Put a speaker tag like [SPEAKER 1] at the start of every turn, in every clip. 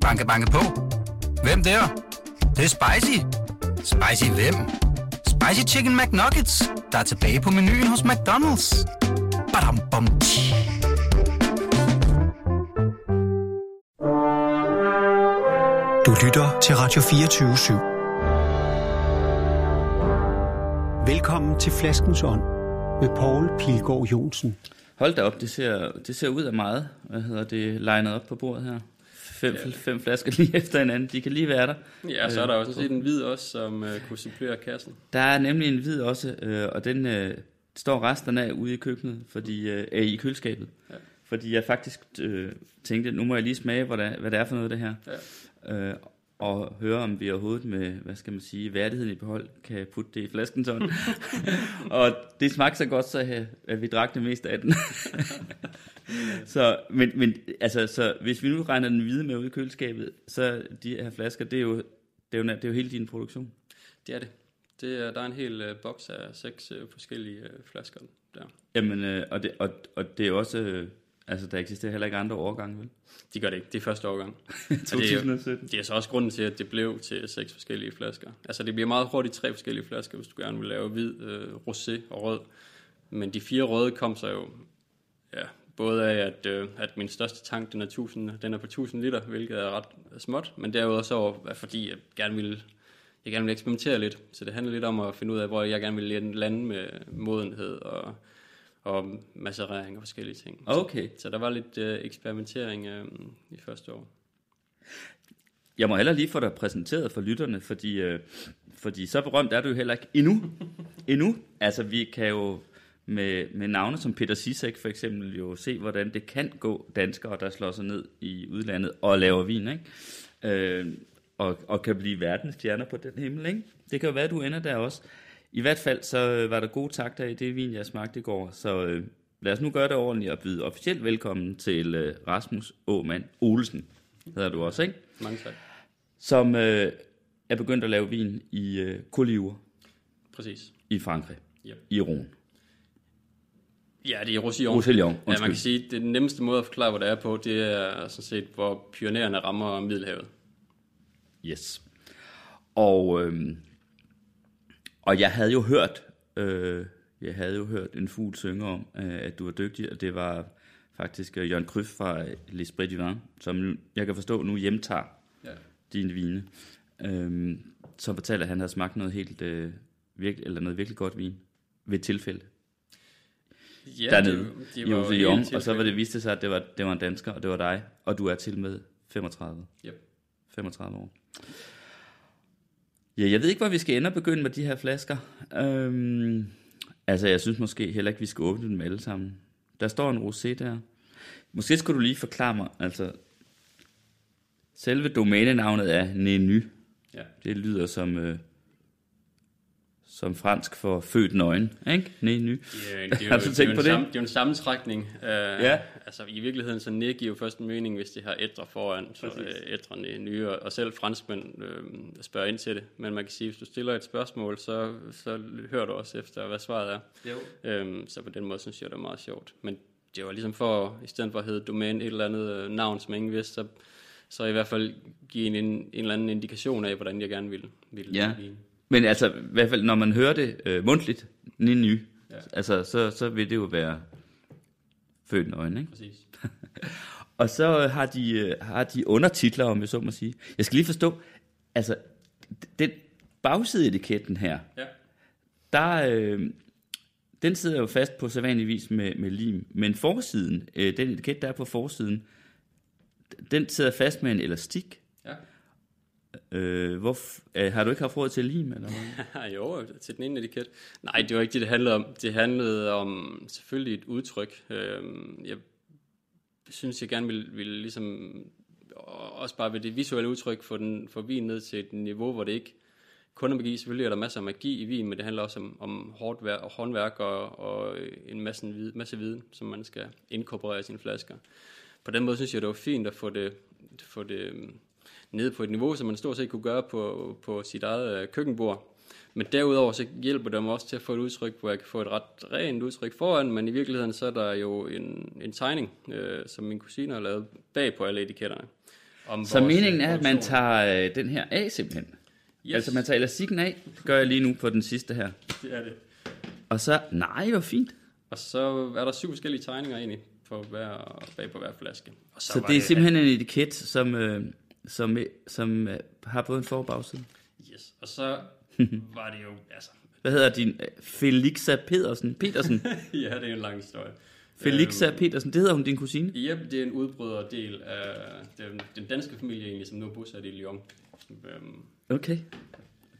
[SPEAKER 1] Banke, banke på. Hvem der? Det, det er spicy. Spicy hvem? Spicy Chicken McNuggets, der er tilbage på menuen hos McDonald's. Badum, bom, tji.
[SPEAKER 2] Du lytter til Radio 24 /7. Velkommen til Flaskens Ånd med Poul Pilgaard Jonsen.
[SPEAKER 3] Hold da op, det ser, det ser ud af meget. Hvad hedder det? Legnet op på bordet her. Fem, ja. fem flasker lige efter hinanden. De kan lige være der.
[SPEAKER 4] Ja, så er der også set en hvid også, som uh, kunne supplere kassen.
[SPEAKER 3] Der er nemlig en hvid også, øh, og den øh, står resterne af ude i køkkenet, fordi, øh, er i køleskabet. Ja. Fordi jeg faktisk øh, tænkte, nu må jeg lige smage, hvad hvad det er for noget det her. Ja. Øh, og høre, om vi overhovedet med, hvad skal man sige, værdigheden i behold, kan putte det i flasken sådan. og det smagte så godt, så at vi drak det meste af den. så, men, men altså, så hvis vi nu regner den hvide med ud i køleskabet, så de her flasker, det er jo, det er jo, det er jo hele din produktion.
[SPEAKER 4] Det er det. det er, der er en hel uh, boks af seks uh, forskellige uh, flasker der.
[SPEAKER 3] Jamen, uh, og, det, og, og det er også... Uh, Altså, der eksisterer heller ikke andre årgange, vel?
[SPEAKER 4] De gør det ikke. Det er første årgang.
[SPEAKER 3] 2017.
[SPEAKER 4] Det er, det er så også grunden til, at det blev til seks forskellige flasker. Altså, det bliver meget hurtigt tre forskellige flasker, hvis du gerne vil lave hvid, øh, rosé og rød. Men de fire røde kom så jo ja, både af, at, øh, at min største tank, den er, 1000, den er på 1000 liter, hvilket er ret småt, men derudover så fordi jeg gerne ville, jeg gerne ville eksperimentere lidt. Så det handler lidt om at finde ud af, hvor jeg gerne vil lande med modenhed og og macerering og forskellige ting.
[SPEAKER 3] Okay.
[SPEAKER 4] Så, så der var lidt øh, eksperimentering øh, i første år.
[SPEAKER 3] Jeg må heller lige få dig præsenteret for lytterne, fordi, øh, fordi så berømt er du jo heller ikke endnu. endnu. Altså, vi kan jo med, med navne som Peter Sisek for eksempel jo se, hvordan det kan gå danskere, der slår sig ned i udlandet og laver vin, ikke? Øh, og, og kan blive verdensstjerner på den himmel. Ikke? Det kan jo være, at du ender der også. I hvert fald så øh, var der gode takter i det vin, jeg smagte i går, så øh, lad os nu gøre det ordentligt og byde officielt velkommen til øh, Rasmus Åmand Olsen, hedder du også, ikke?
[SPEAKER 4] Mange tak.
[SPEAKER 3] Som øh, er begyndt at lave vin i øh, Collioure.
[SPEAKER 4] Præcis.
[SPEAKER 3] I Frankrig.
[SPEAKER 4] Yep.
[SPEAKER 3] I Rhône.
[SPEAKER 4] Ja, det er Roussillon.
[SPEAKER 3] Roussillon,
[SPEAKER 4] Ja, man kan sige, at det nemmeste måde at forklare, hvor det er på, det er sådan set, hvor pionererne rammer Middelhavet.
[SPEAKER 3] Yes. Og øh, og jeg havde jo hørt, øh, jeg havde jo hørt en fugl synge om, øh, at du var dygtig, og det var faktisk øh, Jørgen Kryf fra L'Esprit du Vin, som jeg kan forstå nu hjemtager ja. dine vine. Øh, som fortalte, at han havde smagt noget helt, øh, virkelig, eller noget virkelig godt vin ved tilfælde.
[SPEAKER 4] Ja,
[SPEAKER 3] dernede
[SPEAKER 4] det,
[SPEAKER 3] det i Roussillon, og så var det viste sig, at det var, det var en dansker, og det var dig, og du er til med 35.
[SPEAKER 4] Yep.
[SPEAKER 3] 35 år. Ja, jeg ved ikke, hvor vi skal ende og begynde med de her flasker. Øhm, altså, jeg synes måske heller ikke, vi skal åbne dem alle sammen. Der står en rosé der. Måske skulle du lige forklare mig, altså, selve domænenavnet er Neny.
[SPEAKER 4] Ja.
[SPEAKER 3] Det lyder som, øh, som fransk for født nøgen, ikke? Neny.
[SPEAKER 4] Ja, det er jo, Har du tænkt på det? Sam, det er jo en sammensrækning. Uh,
[SPEAKER 3] ja.
[SPEAKER 4] Altså, i virkeligheden, så næ giver jo først en mening, hvis det har ædre foran, så uh, ædre nye, og selv franskmænd øh, spørger ind til det. Men man kan sige, hvis du stiller et spørgsmål, så, så hører du også efter, hvad svaret er.
[SPEAKER 3] Jo.
[SPEAKER 4] Um, så på den måde synes jeg, det er meget sjovt. Men det var ligesom for, i stedet for at hedde domæne et eller andet uh, navn, som ingen vidste, så, så i hvert fald give en, en, en eller anden indikation af, hvordan jeg gerne ville, ville
[SPEAKER 3] ja. Lide. Men altså, i hvert fald, når man hører det øh, mundtligt, ny, ja. altså, så, så vil det jo være født nøgen, ikke?
[SPEAKER 4] Præcis.
[SPEAKER 3] og så har de, øh, har de undertitler, om jeg så må sige. Jeg skal lige forstå, altså, den bagside etiketten her,
[SPEAKER 4] ja.
[SPEAKER 3] der, øh, den sidder jo fast på sædvanlig vis med, med lim, men forsiden, øh, den etiket, der er på forsiden, den sidder fast med en elastik, Øh, hvor, øh, har du ikke haft råd til lim? Eller
[SPEAKER 4] hvad? jo, til den ene etiket. Nej, det var ikke det, det handlede om. Det handlede om selvfølgelig et udtryk. Øh, jeg synes, jeg gerne ville, ville ligesom også bare ved det visuelle udtryk få, den, få vin ned til et niveau, hvor det ikke kun er magi. Selvfølgelig er der masser af magi i vin, men det handler også om, om hårdt vær, og håndværk og, og en masse, masse viden, som man skal inkorporere i sine flasker. På den måde synes jeg, det var fint at få det, få det nede på et niveau, som man stort set kunne gøre på, på sit eget øh, køkkenbord. Men derudover så hjælper det mig også til at få et udtryk, hvor jeg kan få et ret rent udtryk foran, men i virkeligheden så er der jo en, en tegning, øh, som min kusine har lavet bag på alle etiketterne. om
[SPEAKER 3] Så
[SPEAKER 4] vores,
[SPEAKER 3] meningen er, at man tager øh, den her af simpelthen. Yes. Altså man tager elastikken af. Det gør jeg lige nu på den sidste her.
[SPEAKER 4] Det er det.
[SPEAKER 3] Og så, nej, hvor fint.
[SPEAKER 4] Og så er der syv forskellige tegninger egentlig på hver, bag på hver flaske. Og
[SPEAKER 3] Så
[SPEAKER 4] var
[SPEAKER 3] det er simpelthen en etiket, som, øh, som, som øh, har både en for- og bagside.
[SPEAKER 4] Yes. Og så var det jo, altså,
[SPEAKER 3] Hvad hedder din? øh, Felixa Pedersen? Petersen?
[SPEAKER 4] ja, det er en lang historie.
[SPEAKER 3] Felixa Petersen, det hedder hun din kusine?
[SPEAKER 4] Yep, det er en udbryderdel af den, den danske familie egentlig, som nu er bosat i Lyon. Øhm,
[SPEAKER 3] Okay.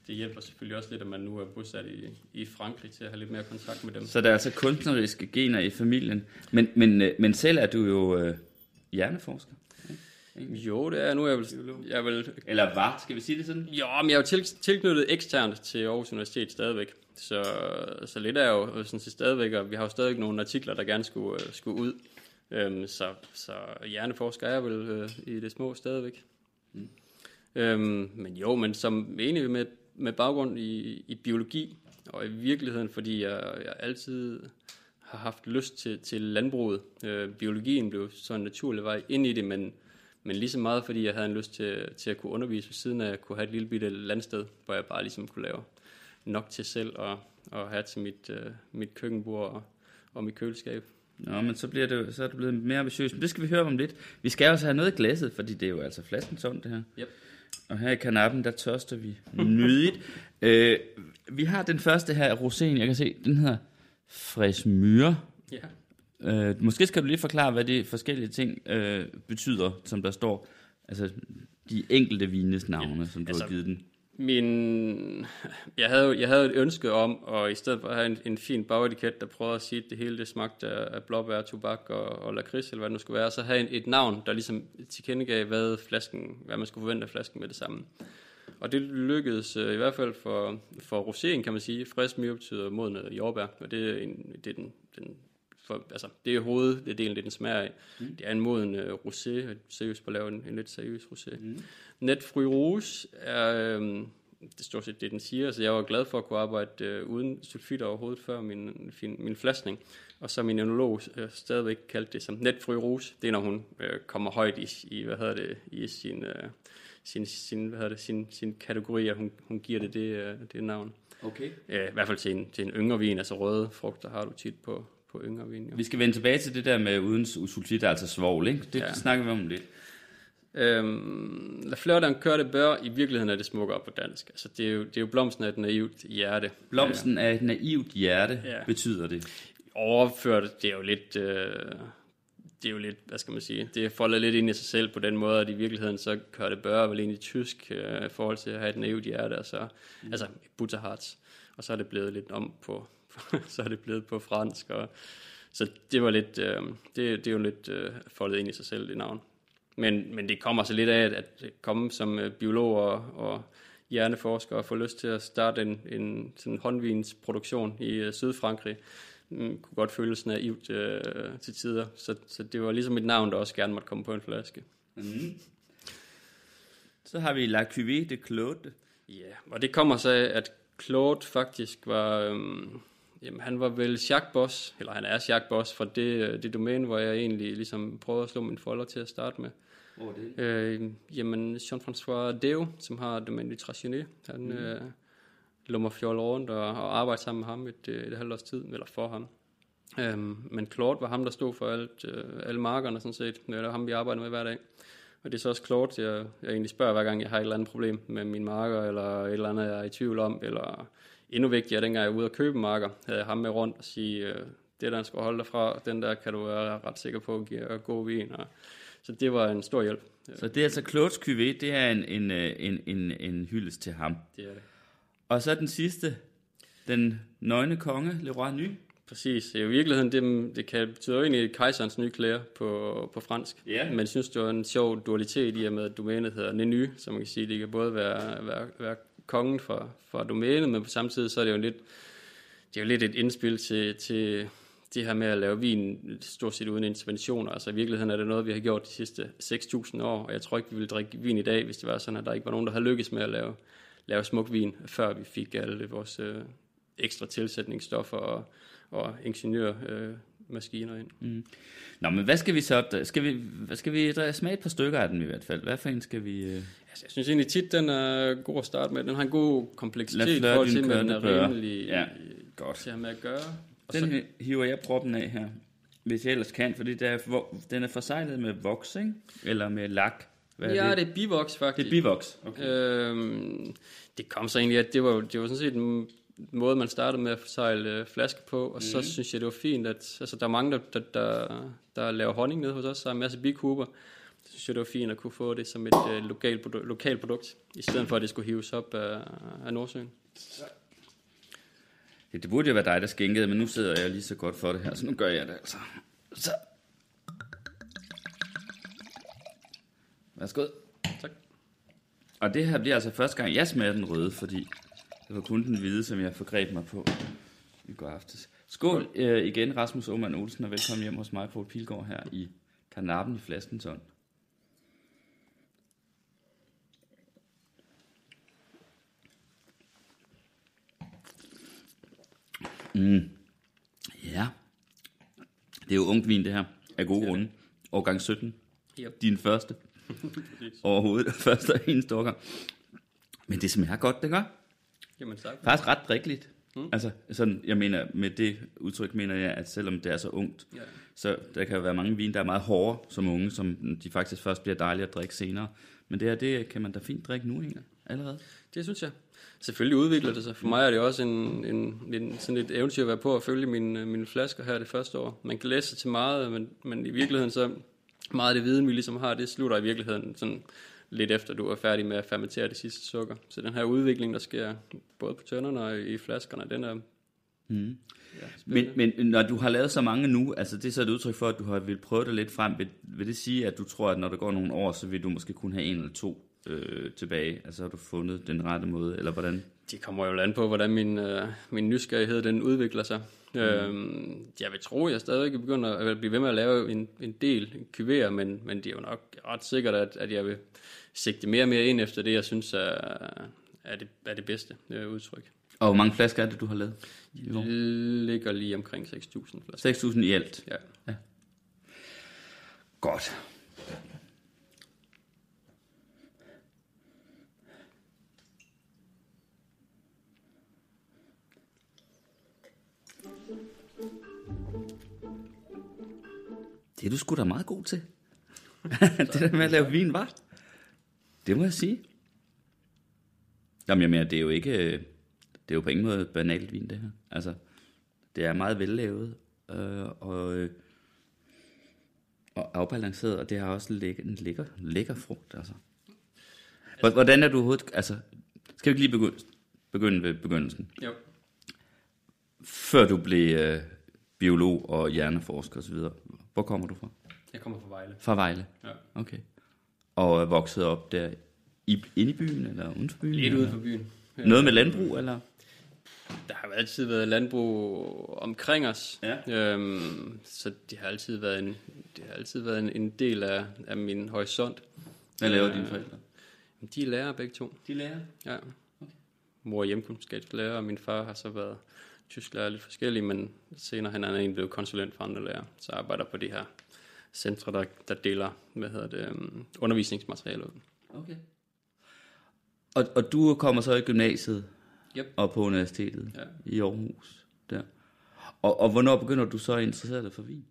[SPEAKER 4] det hjælper selvfølgelig også lidt, at man nu er bosat i, i Frankrig til at have lidt mere kontakt med dem.
[SPEAKER 3] Så der er altså kunstneriske gener i familien. Men, men, øh, men selv er du jo øh, hjerneforsker.
[SPEAKER 4] Jo, det er nu. Jeg vil, jeg vil,
[SPEAKER 3] Eller var, skal vi sige det sådan?
[SPEAKER 4] jo, men jeg er jo til, tilknyttet eksternt til Aarhus Universitet stadigvæk. Så, så lidt er jo sådan set stadigvæk, og vi har jo stadigvæk nogle artikler, der gerne skulle, øh, skulle ud. Øhm, så, så hjerneforsker er jeg vel øh, i det små stadigvæk. Mm. Øhm, men jo, men som enig med, med baggrund i, i biologi, og i virkeligheden, fordi jeg, jeg altid har haft lyst til, til landbruget. Øh, biologien blev så en naturlig vej ind i det, men, men lige så meget, fordi jeg havde en lyst til, til at kunne undervise ved siden af, at jeg kunne have et lille bitte landsted, hvor jeg bare ligesom kunne lave nok til selv og, og have til mit, øh, mit køkkenbord og, og mit køleskab.
[SPEAKER 3] Nå, men så, bliver det, så er det blevet mere ambitiøst. Men det skal vi høre om lidt. Vi skal også have noget i glasset, fordi det er jo altså flasken tom, det her.
[SPEAKER 4] Yep.
[SPEAKER 3] Og her i kanappen, der tørster vi nydigt. øh, vi har den første her, roséen, jeg kan se, den hedder Frisk Myre.
[SPEAKER 4] Ja.
[SPEAKER 3] Øh, måske skal du lige forklare, hvad de forskellige ting øh, betyder, som der står. Altså de enkelte vines navne, som du
[SPEAKER 4] altså,
[SPEAKER 3] har givet den.
[SPEAKER 4] Min, jeg, havde, jo- jeg havde et ønske om, og i stedet for at have en, en fin bagetiket, der prøvede at sige, at det hele det smagte af blåbær, tobak og, og lakrids, eller hvad det nu skulle være, så have en, et navn, der ligesom tilkendegav, hvad, flasken, hvad man skulle forvente af flasken med det samme. Og det lykkedes øh, i hvert fald for, for roséen, kan man sige. Frisk myre betyder modne jordbær, og det er, en, det er den, den for, altså, det er hoveddelen, det den smager af. Mm. Det er en moden uh, rosé, seriøst på at lave en, en lidt seriøs rosé. Mm. Net Fruit Rouge er, øhm, det er stort set det, den siger, så jeg var glad for at kunne arbejde øh, uden sulfitter overhovedet før min, min, min flasning. Og så min enolog øh, stadigvæk kaldte det som Net Fruit Rouge. Det er, når hun øh, kommer højt i, i, hvad hedder det, i sin, øh, sin, sin, hvad hedder det, sin, sin kategori, at hun, hun giver det det, øh, det navn.
[SPEAKER 3] Okay.
[SPEAKER 4] Øh, I hvert fald til en, til en yngre vin, altså røde frugter har du tit på, på yngre vin. Jo.
[SPEAKER 3] Vi skal vende tilbage til det der med uden sulfit, altså svovl, ikke? Det ja. Snakker vi om lidt.
[SPEAKER 4] Øhm, La Fleur d'un Cœur de Beurre, i virkeligheden er det smukkere på dansk. Altså, det, er jo, det er jo blomsten af et naivt hjerte.
[SPEAKER 3] Blomsten af et naivt hjerte, ja. Betyder det.
[SPEAKER 4] overført, det er jo lidt, øh, det er jo lidt, hvad skal man sige, det er foldet lidt ind i sig selv på den måde, at i virkeligheden så kører det bør vel egentlig tysk øh, i forhold til at have et naivt hjerte, og så, mm. altså Butterharz, og så er det blevet lidt om på, så er det blevet på fransk, og så det var lidt, øh, det, det er jo lidt øh, foldet ind i sig selv, det navn. Men, men det kommer så lidt af, at, at komme som øh, biolog og, og hjerneforsker og få lyst til at starte en, en sådan håndvinsproduktion i øh, Sydfrankrig, mm, kunne godt føles naivt øh, til tider. Så, så det var ligesom et navn, der også gerne måtte komme på en flaske.
[SPEAKER 3] Mm. Så har vi La Cuvée de Claude.
[SPEAKER 4] Ja, og det kommer så af, at Claude faktisk var... Øhm, jamen, han var vel Boss, eller han er Boss fra det, øh, det domæne, hvor jeg egentlig ligesom prøvede at slå min folder til at starte med.
[SPEAKER 3] Hvor er det?
[SPEAKER 4] Øh, jamen, Jean-François Deo, som har domæne Trationné, han mm. øh, lummer fjol rundt og, og arbejder sammen med ham et, øh, et halvt års tid, eller for ham. Øhm, men Claude var ham, der stod for alt, øh, alle markerne sådan set. Det var ham, vi arbejder med hver dag. Og det er så også Claude, jeg, jeg egentlig spørger hver gang, jeg har et eller andet problem med mine marker, eller et eller andet, jeg er i tvivl om, eller endnu vigtigere, dengang jeg var ude at købe marker, havde jeg ham med rundt og sige, øh, det der skal holde dig fra, den der kan du være ret sikker på, giver god vin. Og, så det var en stor hjælp.
[SPEAKER 3] Så det er altså Claude's Cuvée, det er en, en, øh, en, en, en hyldest til ham.
[SPEAKER 4] Det er det.
[SPEAKER 3] Og så den sidste, den nøgne konge, Leroy Ny.
[SPEAKER 4] Præcis. I virkeligheden, det, det kan betyde jo egentlig kejserens nye klæder på, på fransk.
[SPEAKER 3] Ja.
[SPEAKER 4] Men jeg synes, det var en sjov dualitet i og med, at domænet hedder Neny, så man kan sige, det kan både være, være, være kongen for, for domænet, men på samme tid, så er det jo lidt, det er jo lidt et indspil til, til det her med at lave vin stort set uden interventioner. Altså i virkeligheden er det noget, vi har gjort de sidste 6.000 år, og jeg tror ikke, vi ville drikke vin i dag, hvis det var sådan, at der ikke var nogen, der havde lykkes med at lave, lave smuk vin, før vi fik alle vores øh, ekstra tilsætningsstoffer og, og ingeniør øh, maskiner ind. Mm.
[SPEAKER 3] Nå, men hvad skal vi så... Skal vi, hvad skal vi smage et par stykker af den i hvert fald? Hvad for en skal vi... Øh...
[SPEAKER 4] Altså, jeg synes egentlig tit, den er god at starte med. Den har en god kompleksitet
[SPEAKER 3] din
[SPEAKER 4] til, at den er rimelig
[SPEAKER 3] Ja, godt.
[SPEAKER 4] til at med at gøre. Og
[SPEAKER 3] Den
[SPEAKER 4] så,
[SPEAKER 3] hi- hiver jeg proppen af her, hvis jeg ellers kan, fordi der er, den er forsejlet med voks, ikke? Eller med lak. Hvad
[SPEAKER 4] ja,
[SPEAKER 3] det?
[SPEAKER 4] det er bivoks
[SPEAKER 3] det
[SPEAKER 4] faktisk.
[SPEAKER 3] er bivoks. Okay.
[SPEAKER 4] Øhm, det kom så egentlig, at det var, det var sådan set en måde, man startede med at sejle øh, flasker på, og så synes jeg, det var fint, at altså, der er mange, der, der, der, der laver honning nede hos os, der er en masse bikuber. Så synes jeg, det var fint at kunne få det som et øh, lokal, produ- lokal produkt, i stedet for, at det skulle hives op af, af Nordsøen.
[SPEAKER 3] Ja, det burde jo være dig, der skænkede, men nu sidder jeg lige så godt for det her, så nu gør jeg det altså. Så. Værsgo.
[SPEAKER 4] Tak.
[SPEAKER 3] Og det her bliver altså første gang, jeg smager den røde, fordi det var kun den hvide, som jeg forgreb mig på i går aftes. Skål øh, igen, Rasmus Aumann Olsen, og velkommen hjem hos mig, Poul Pilgaard, her i Karnappen i Flaskens Mm. Ja. Det er jo ungt vin, det her. Af gode grunde. Årgang 17.
[SPEAKER 4] Yep.
[SPEAKER 3] Din første. Overhovedet. Første og eneste årgang. Men det smager godt, det gør.
[SPEAKER 4] Jamen tak.
[SPEAKER 3] Faktisk ret drikkeligt. Mm. Altså, sådan, jeg mener, med det udtryk mener jeg, at selvom det er så ungt,
[SPEAKER 4] Ja.
[SPEAKER 3] så der kan jo være mange vine, der er meget hårde som unge, som de faktisk først bliver dejlige at drikke senere. Men det her, det kan man da fint drikke nu, ikke? Allerede.
[SPEAKER 4] Det synes jeg. Selvfølgelig udvikler det sig. For mig er det også en, en, en, sådan et eventyr at være på at følge mine, mine flasker her det første år. Man kan læse sig til meget, men, men i virkeligheden så meget af det viden, vi ligesom har, det slutter i virkeligheden sådan lidt efter, du er færdig med at fermentere det sidste sukker. Så den her udvikling, der sker både på tønderne og i flaskerne, den er...
[SPEAKER 3] Mm.
[SPEAKER 4] Ja,
[SPEAKER 3] Men, men når du har lavet så mange nu, altså det er så et udtryk for, at du har vil prøve det lidt frem. Vil, vil det sige, at du tror, at når der går nogle år, så vil du måske kun have en eller to øh, tilbage? Altså har du fundet den rette måde, eller hvordan?
[SPEAKER 4] Det kommer jo an på, hvordan min, øh, min nysgerrighed den udvikler sig. Mm. Øhm, jeg vil tro, at jeg stadig begynder at blive ved med at lave en, en del kuverer, men, men det er jo nok ret sikkert, at, at jeg vil sigte mere og mere ind efter det, jeg synes er, er, det, er det bedste øh, udtryk.
[SPEAKER 3] Og hvor mange flasker er det, du har lavet?
[SPEAKER 4] Det ligger lige omkring 6.000 flasker.
[SPEAKER 3] 6.000 i alt.
[SPEAKER 4] Ja.
[SPEAKER 3] Godt. Det er du sgu da meget god til. det der med at lave vin, var. Det må jeg sige. Jamen, jeg mener, det er jo ikke... øh, Det er jo på ingen måde banalt vin, det her. Altså, det er meget vellavet, øh, og, øh, og afbalanceret, og det har også lækker, en lækker, lækker frugt, altså. Hvor- Hvordan er du overhovedet... Altså, skal vi ikke lige begynde, begynde ved begyndelsen?
[SPEAKER 4] Jo.
[SPEAKER 3] Før du blev øh, biolog og hjerneforsker osv., hvor kommer du fra?
[SPEAKER 4] Jeg kommer fra Vejle.
[SPEAKER 3] Fra Vejle?
[SPEAKER 4] Ja.
[SPEAKER 3] Okay. Og er vokset op der i, inde i byen, eller uden for byen?
[SPEAKER 4] Lidt
[SPEAKER 3] eller?
[SPEAKER 4] ude for byen.
[SPEAKER 3] Noget med landbrug, eller?
[SPEAKER 4] Der har altid været landbrug omkring os,
[SPEAKER 3] Ja.
[SPEAKER 4] øhm, så det har altid været en, det har altid været en, en del af, af min horisont.
[SPEAKER 3] Hvad laver
[SPEAKER 4] Øh,
[SPEAKER 3] dine forældre?
[SPEAKER 4] De er lærere begge to.
[SPEAKER 3] De lærer.
[SPEAKER 4] Ja. Mor er hjemkundskabslærer, og min far har så været tysklærer lidt forskellige, men senere han er egentlig blevet konsulent for andre lærere, så arbejder på de her centre, der, der deler hvad hedder det, um, undervisningsmateriale ud.
[SPEAKER 3] Okay. Og, og du kommer så i gymnasiet
[SPEAKER 4] Yep.
[SPEAKER 3] og på universitetet
[SPEAKER 4] Ja.
[SPEAKER 3] i Aarhus. Der. Og, og hvornår begynder du så at interessere dig for vin?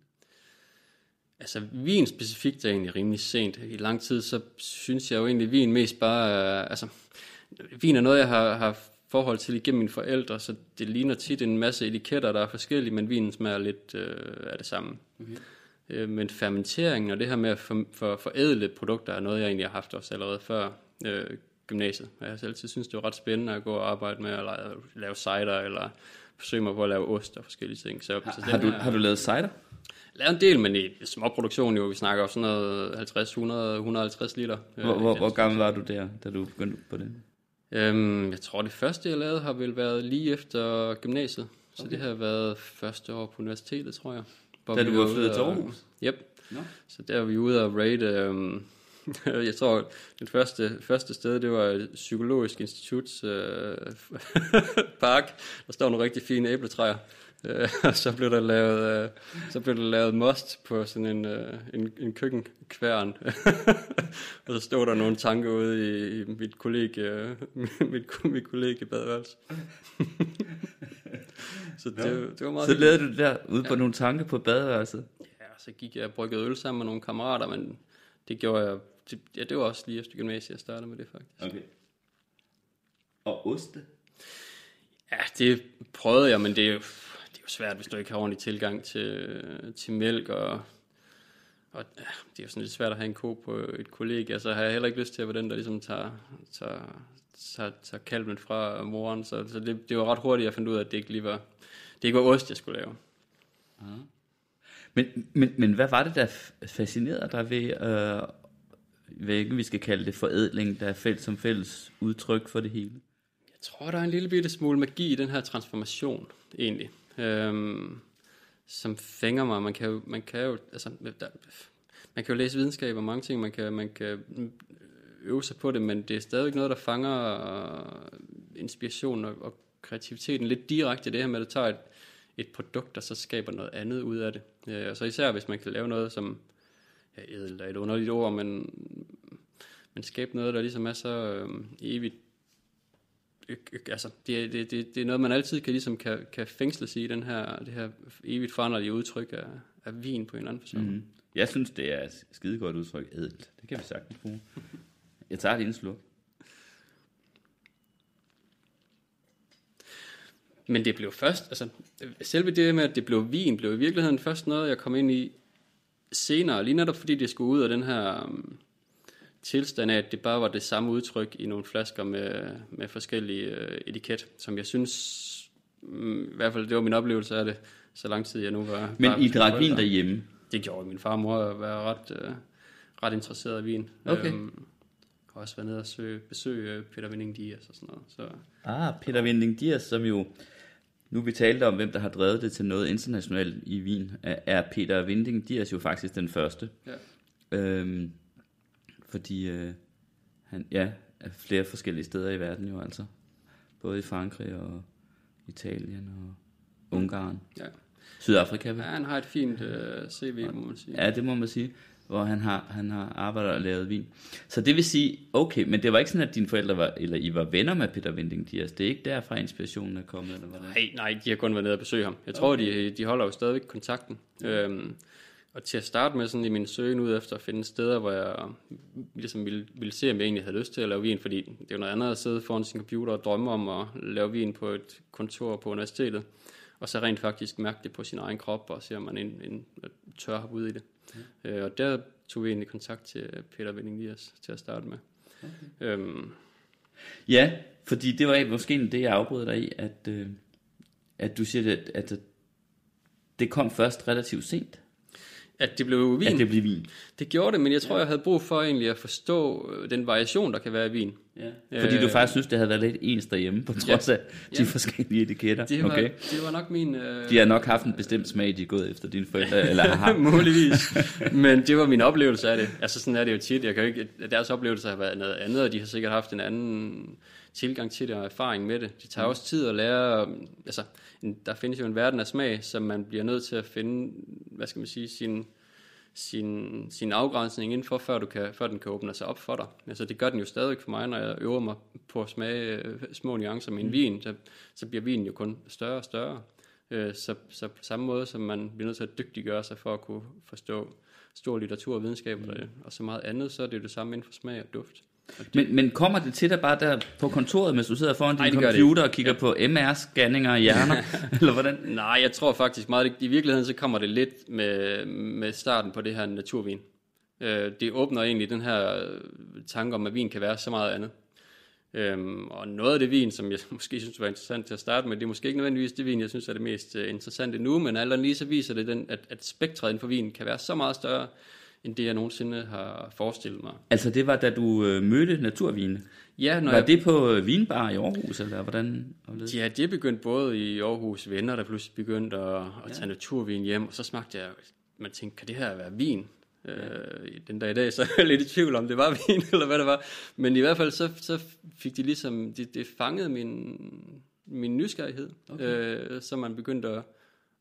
[SPEAKER 4] Altså, vin specifikt er egentlig rimelig sent. I lang tid, så synes jeg jo egentlig, at vin mest bare er... Altså, vin er noget, jeg har, har forhold til igennem mine forældre, så det ligner tit en masse etiketter, der er forskellige, men vinen smager lidt øh, af det samme. Okay. Øh, men fermenteringen og det her med at for, for, forædle produkter er noget, jeg egentlig har haft også allerede før øh, gymnasiet. Og Jeg har altid synes, det var ret spændende at gå og arbejde med at lave, lave cider, eller forsøge mig på at lave ost og forskellige ting. Så, så
[SPEAKER 3] Har du, har du lavet cider?
[SPEAKER 4] Lavet en del, men i småproduktion jo. Vi snakker om sådan noget 50, 100, 150 liter.
[SPEAKER 3] Hvor,
[SPEAKER 4] Øh,
[SPEAKER 3] hvor, hvor gammel var du der, da du begyndte på det?
[SPEAKER 4] Øhm, jeg tror, det første, jeg lavede, har vel været lige efter gymnasiet. Så okay. det har været første år på universitetet, tror jeg. Hvor
[SPEAKER 3] Da du var flyttet til Aarhus?
[SPEAKER 4] Yep.
[SPEAKER 3] Nå.
[SPEAKER 4] Så der var vi ude og rate... Øhm, jeg tror, det første, første sted, det var Psykologisk Instituts øh, park. Der står nogle rigtig fine æbletræer. Øh, og så blev der lavet, øh, så blev der lavet most på sådan en, øh, en, en køkkenkværn. og så stod der nogle tanker ude i, i mit kollegie, mit, mit kollegie badeværelse. så det, det var meget
[SPEAKER 3] Så lavede du det der ude på nogle tanker på badeværelset.
[SPEAKER 4] Ja, så gik jeg og bryggede øl sammen med nogle kammerater, men det gjorde jeg, det, ja, det var også lige efter gymnasiet, jeg startede med det faktisk.
[SPEAKER 3] Okay. Og oste?
[SPEAKER 4] Ja, det prøvede jeg, men det er, svært, hvis du ikke har ordentlig tilgang til, til mælk, og, og ja, det er jo sådan lidt svært at have en ko på et kollega, så har jeg heller ikke lyst til at være den, der ligesom tager, tager, tager, tager kalven fra moren, så, så det, det var ret hurtigt, jeg fandt ud af, at det ikke lige var, det ikke var ost, jeg skulle lave.
[SPEAKER 3] Men, men, men hvad var det, der fascinerede dig ved, øh, hvad ikke vi skal kalde det, forædling, der er fælles som fælles udtryk for det hele?
[SPEAKER 4] Jeg tror, der er en lille bitte smule magi i den her transformation, egentlig. Øhm, som fænger mig. Man kan jo, man kan jo, altså, der, man kan jo læse videnskab og mange ting, man kan, man kan øve sig på det, men det er stadigvæk noget, der fanger øh, inspiration og, og kreativiteten lidt direkte. Det her med, at du tager et, et produkt, og så skaber noget andet ud af det. Øh, og så især, hvis man kan lave noget, som ja, edel er et underligt ord, men, men skabe noget, der ligesom er så øh, evigt altså, det, er- det, det, det er noget, man altid kan, ligesom kan, kan fængsles i, den her, det her evigt foranderlige udtryk af, af vin på en eller anden fasong. Mm.
[SPEAKER 3] Jeg synes, det er et skide godt udtryk, ædelt. Det kan vi sagtens bruge. Jeg tager lige en sluk.
[SPEAKER 4] Men det blev først, altså selve det med, at det blev vin, blev i virkeligheden først noget, jeg kom ind i senere, lige netop fordi det skulle ud af den her um, tilstand af, at det bare var det samme udtryk i nogle flasker med, med forskellige uh, etiket, som jeg synes, um, i hvert fald det var min oplevelse af det, så lang tid jeg nu var.
[SPEAKER 3] Men I drak vin derhjemme?
[SPEAKER 4] Det gjorde min far og mor at være ret, uh, ret interesseret i vin.
[SPEAKER 3] Okay.
[SPEAKER 4] Um, har også været nede og søge, besøge øh, Peter Vinding Dias og sådan noget. Så
[SPEAKER 3] Ah, Peter Vinding Dias, som jo, nu vi talte om, hvem der har drevet det til noget internationalt i Wien, er, er Peter Vinding Dias jo faktisk den første.
[SPEAKER 4] ja.
[SPEAKER 3] Øhm, fordi øh, han, ja, er flere forskellige steder i verden jo altså. Både i Frankrig og Italien og Ungarn.
[SPEAKER 4] Ja.
[SPEAKER 3] Sydafrika,
[SPEAKER 4] ja,
[SPEAKER 3] vel?
[SPEAKER 4] han har et fint uh, CV, må man sige.
[SPEAKER 3] Ja, det må man sige. Hvor han har, han har arbejdet og lavet vin. Så det vil sige, okay, men det var ikke sådan, at dine forældre var, eller I var venner med Peter Vinding Dias. Det er ikke derfra inspirationen er kommet, eller hvordan?
[SPEAKER 4] Nej, nej, de har kun været nede og besøge ham. Jeg tror, de, de holder jo stadigvæk kontakten. Øhm, og til at starte med sådan i min søgen ud efter at finde steder, hvor jeg ligesom ville, ville se, om jeg egentlig havde lyst til at lave vin, fordi det er jo noget andet at sidde foran sin computer og drømme om at lave vin på et kontor på universitetet, og så rent faktisk mærke det på sin egen krop, og se om man en, en, tør hoppe ud i det. Ja. Øh, og der tog vi egentlig kontakt til Peter Vinding Dias til at starte med. Okay. Øhm,
[SPEAKER 3] Ja, fordi det var måske det, jeg afbrød dig i, at, øh, at du siger, at, at det kom først relativt sent,
[SPEAKER 4] at det blev vin.
[SPEAKER 3] at det blev vin.
[SPEAKER 4] Det gjorde det, men jeg tror, jeg havde brug for egentlig at forstå øh, den variation, der kan være i vin.
[SPEAKER 3] Ja. Fordi du
[SPEAKER 4] Øh,
[SPEAKER 3] faktisk synes, det havde været lidt ens derhjemme, på trods af de
[SPEAKER 4] Ja.
[SPEAKER 3] forskellige etiketter.
[SPEAKER 4] Det var,
[SPEAKER 3] okay.
[SPEAKER 4] det var nok min... Øh,
[SPEAKER 3] De har nok haft en bestemt smag, de er gået efter dine forældre, eller har haft.
[SPEAKER 4] Muligvis. Men det var min oplevelse af det. Altså sådan er det jo tit. Jeg kan jo ikke, deres oplevelse har været noget andet, og de har sikkert haft en anden tilgang til det og erfaring med det. Det tager også tid at lære, um, altså der findes jo en verden af smag, som man bliver nødt til at finde, hvad skal man sige, sin, sin, sin afgrænsning indenfor, før, du kan, før den kan åbne sig op for dig. Altså det gør den jo stadig for mig, når jeg øver mig på at smage øh, små nuancer med en vin, så, så bliver vinen jo kun større og større. Øh, Så, så på samme måde, som man bliver nødt til at dygtiggøre sig for at kunne forstå stor litteratur og videnskab mm. og, og så meget andet, så er det jo det samme inden for smag og duft.
[SPEAKER 3] Men, men kommer det til dig bare der på kontoret, mens du sidder foran din
[SPEAKER 4] det det
[SPEAKER 3] computer og kigger på MR-scanninger af hjerner? eller hvordan?
[SPEAKER 4] Nej, jeg tror faktisk meget, i virkeligheden så kommer det lidt med, med starten på det her naturvin. Øh, det åbner egentlig den her tanke om, at vin kan være så meget andet. Øhm, og noget af det vin, som jeg måske synes var interessant til at starte med, det er måske ikke nødvendigvis det vin, jeg synes er det mest øh, interessante nu, men andet lige så viser det, den, at, at spektret inden for vin kan være så meget større, end det jeg nogensinde har forestillet mig.
[SPEAKER 3] Altså det var, da du øh, mødte naturvine.
[SPEAKER 4] Ja, når
[SPEAKER 3] Var
[SPEAKER 4] jeg,
[SPEAKER 3] det på øh, vinbar i Aarhus, eller hvordan?
[SPEAKER 4] Ja, det begyndte både i Aarhus venner, der pludselig begyndte at, at tage naturvin hjem, og så smagte jeg, man tænkte, kan det her være vin? Ja. Øh, den dag i dag, så er jeg lidt i tvivl om, det var vin, eller hvad det var. Men i hvert fald, så, så fik de ligesom, det, det fangede min, min nysgerrighed, okay. øh, så man begyndte at,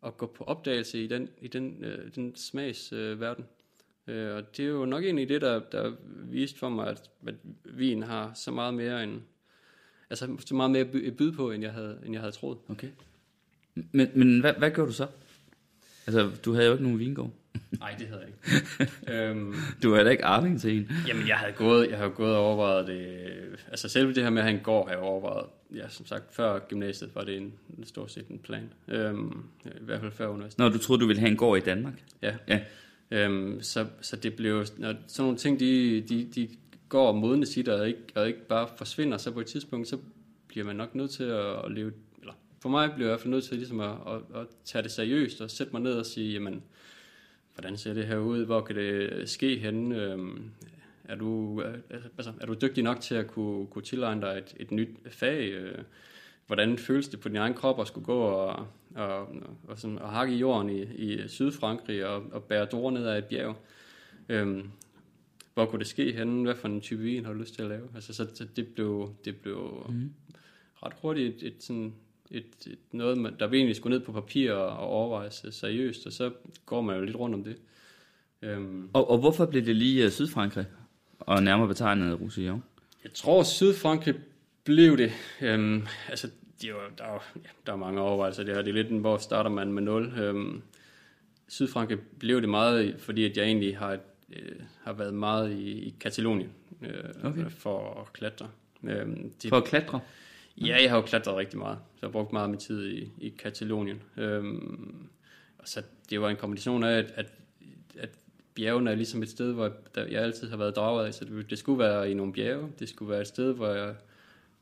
[SPEAKER 4] at gå på opdagelse i den, i den, øh, den smagsverden. Øh, verden. Øh, og det er jo nok egentlig det, der, der viste for mig, at, at vin har så meget mere end, altså så meget mere at byde på, end jeg havde, end jeg havde troet.
[SPEAKER 3] Okay. Men, men hvad, hvad gjorde du så? Altså, du havde jo ikke nogen vingård.
[SPEAKER 4] Nej, det havde jeg ikke. øhm,
[SPEAKER 3] Du er da ikke arving til en.
[SPEAKER 4] Jamen, jeg havde gået, jeg havde gået og overvejet det. Altså, selve det her med at have en gård, har jeg overvejet. Ja, som sagt, før gymnasiet var det en, en stort set en plan. Øhm, I hvert fald før universitetet.
[SPEAKER 3] Når du troede, du ville have en gård i Danmark.
[SPEAKER 4] Ja.
[SPEAKER 3] Ja.
[SPEAKER 4] Øhm, så, så det blev, når sådan nogle ting, de, de, de går og modne sit, og ikke, og ikke bare forsvinder, så på et tidspunkt, så bliver man nok nødt til at, at leve, eller for mig bliver jeg i hvert fald nødt til ligesom at, at, at tage det seriøst, og sætte mig ned og sige, jamen, hvordan ser det her ud, hvor kan det ske henne, øhm, er du, altså, er du dygtig nok til at kunne, kunne tilegne dig et, et nyt fag, øh, hvordan føles det på din egen krop at skulle gå og, og, og, sådan, og hakke i jorden i, i Sydfrankrig og, og bære druer ned ad et bjerg. Øhm, hvor kunne det ske henne? Hvad for en type vin har du lyst til at lave? Altså, så, så det blev, det blev mm. ret hurtigt et, et, sådan, et, et noget, der egentlig skulle ned på papir og, og overvejes seriøst, og så går man jo lidt rundt om det. Øhm,
[SPEAKER 3] Og, og hvorfor blev det lige uh, Sydfrankrig? Og nærmere betegnet Roussillon?
[SPEAKER 4] Jeg tror, Sydfrankrig blev det. Øhm, altså, det jo, der, er jo, ja, der er mange overvejelser. Det, her. det er lidt, hvor starter man med 0. Øhm, Sydfrankrig blev det meget, fordi at jeg egentlig har, øh, har været meget i, i Katalonien øh,
[SPEAKER 3] Okay.
[SPEAKER 4] for at klatre. Øhm, det,
[SPEAKER 3] For at klatre?
[SPEAKER 4] Ja, jeg har jo klatret rigtig meget. Så jeg har brugt meget af min tid i, i Katalonien. Øhm, og så det var en kombination af, at, at, at bjergene er ligesom et sted, hvor der, jeg altid har været draget af. Så det, det skulle være i nogle bjerge. Det skulle være et sted, hvor jeg,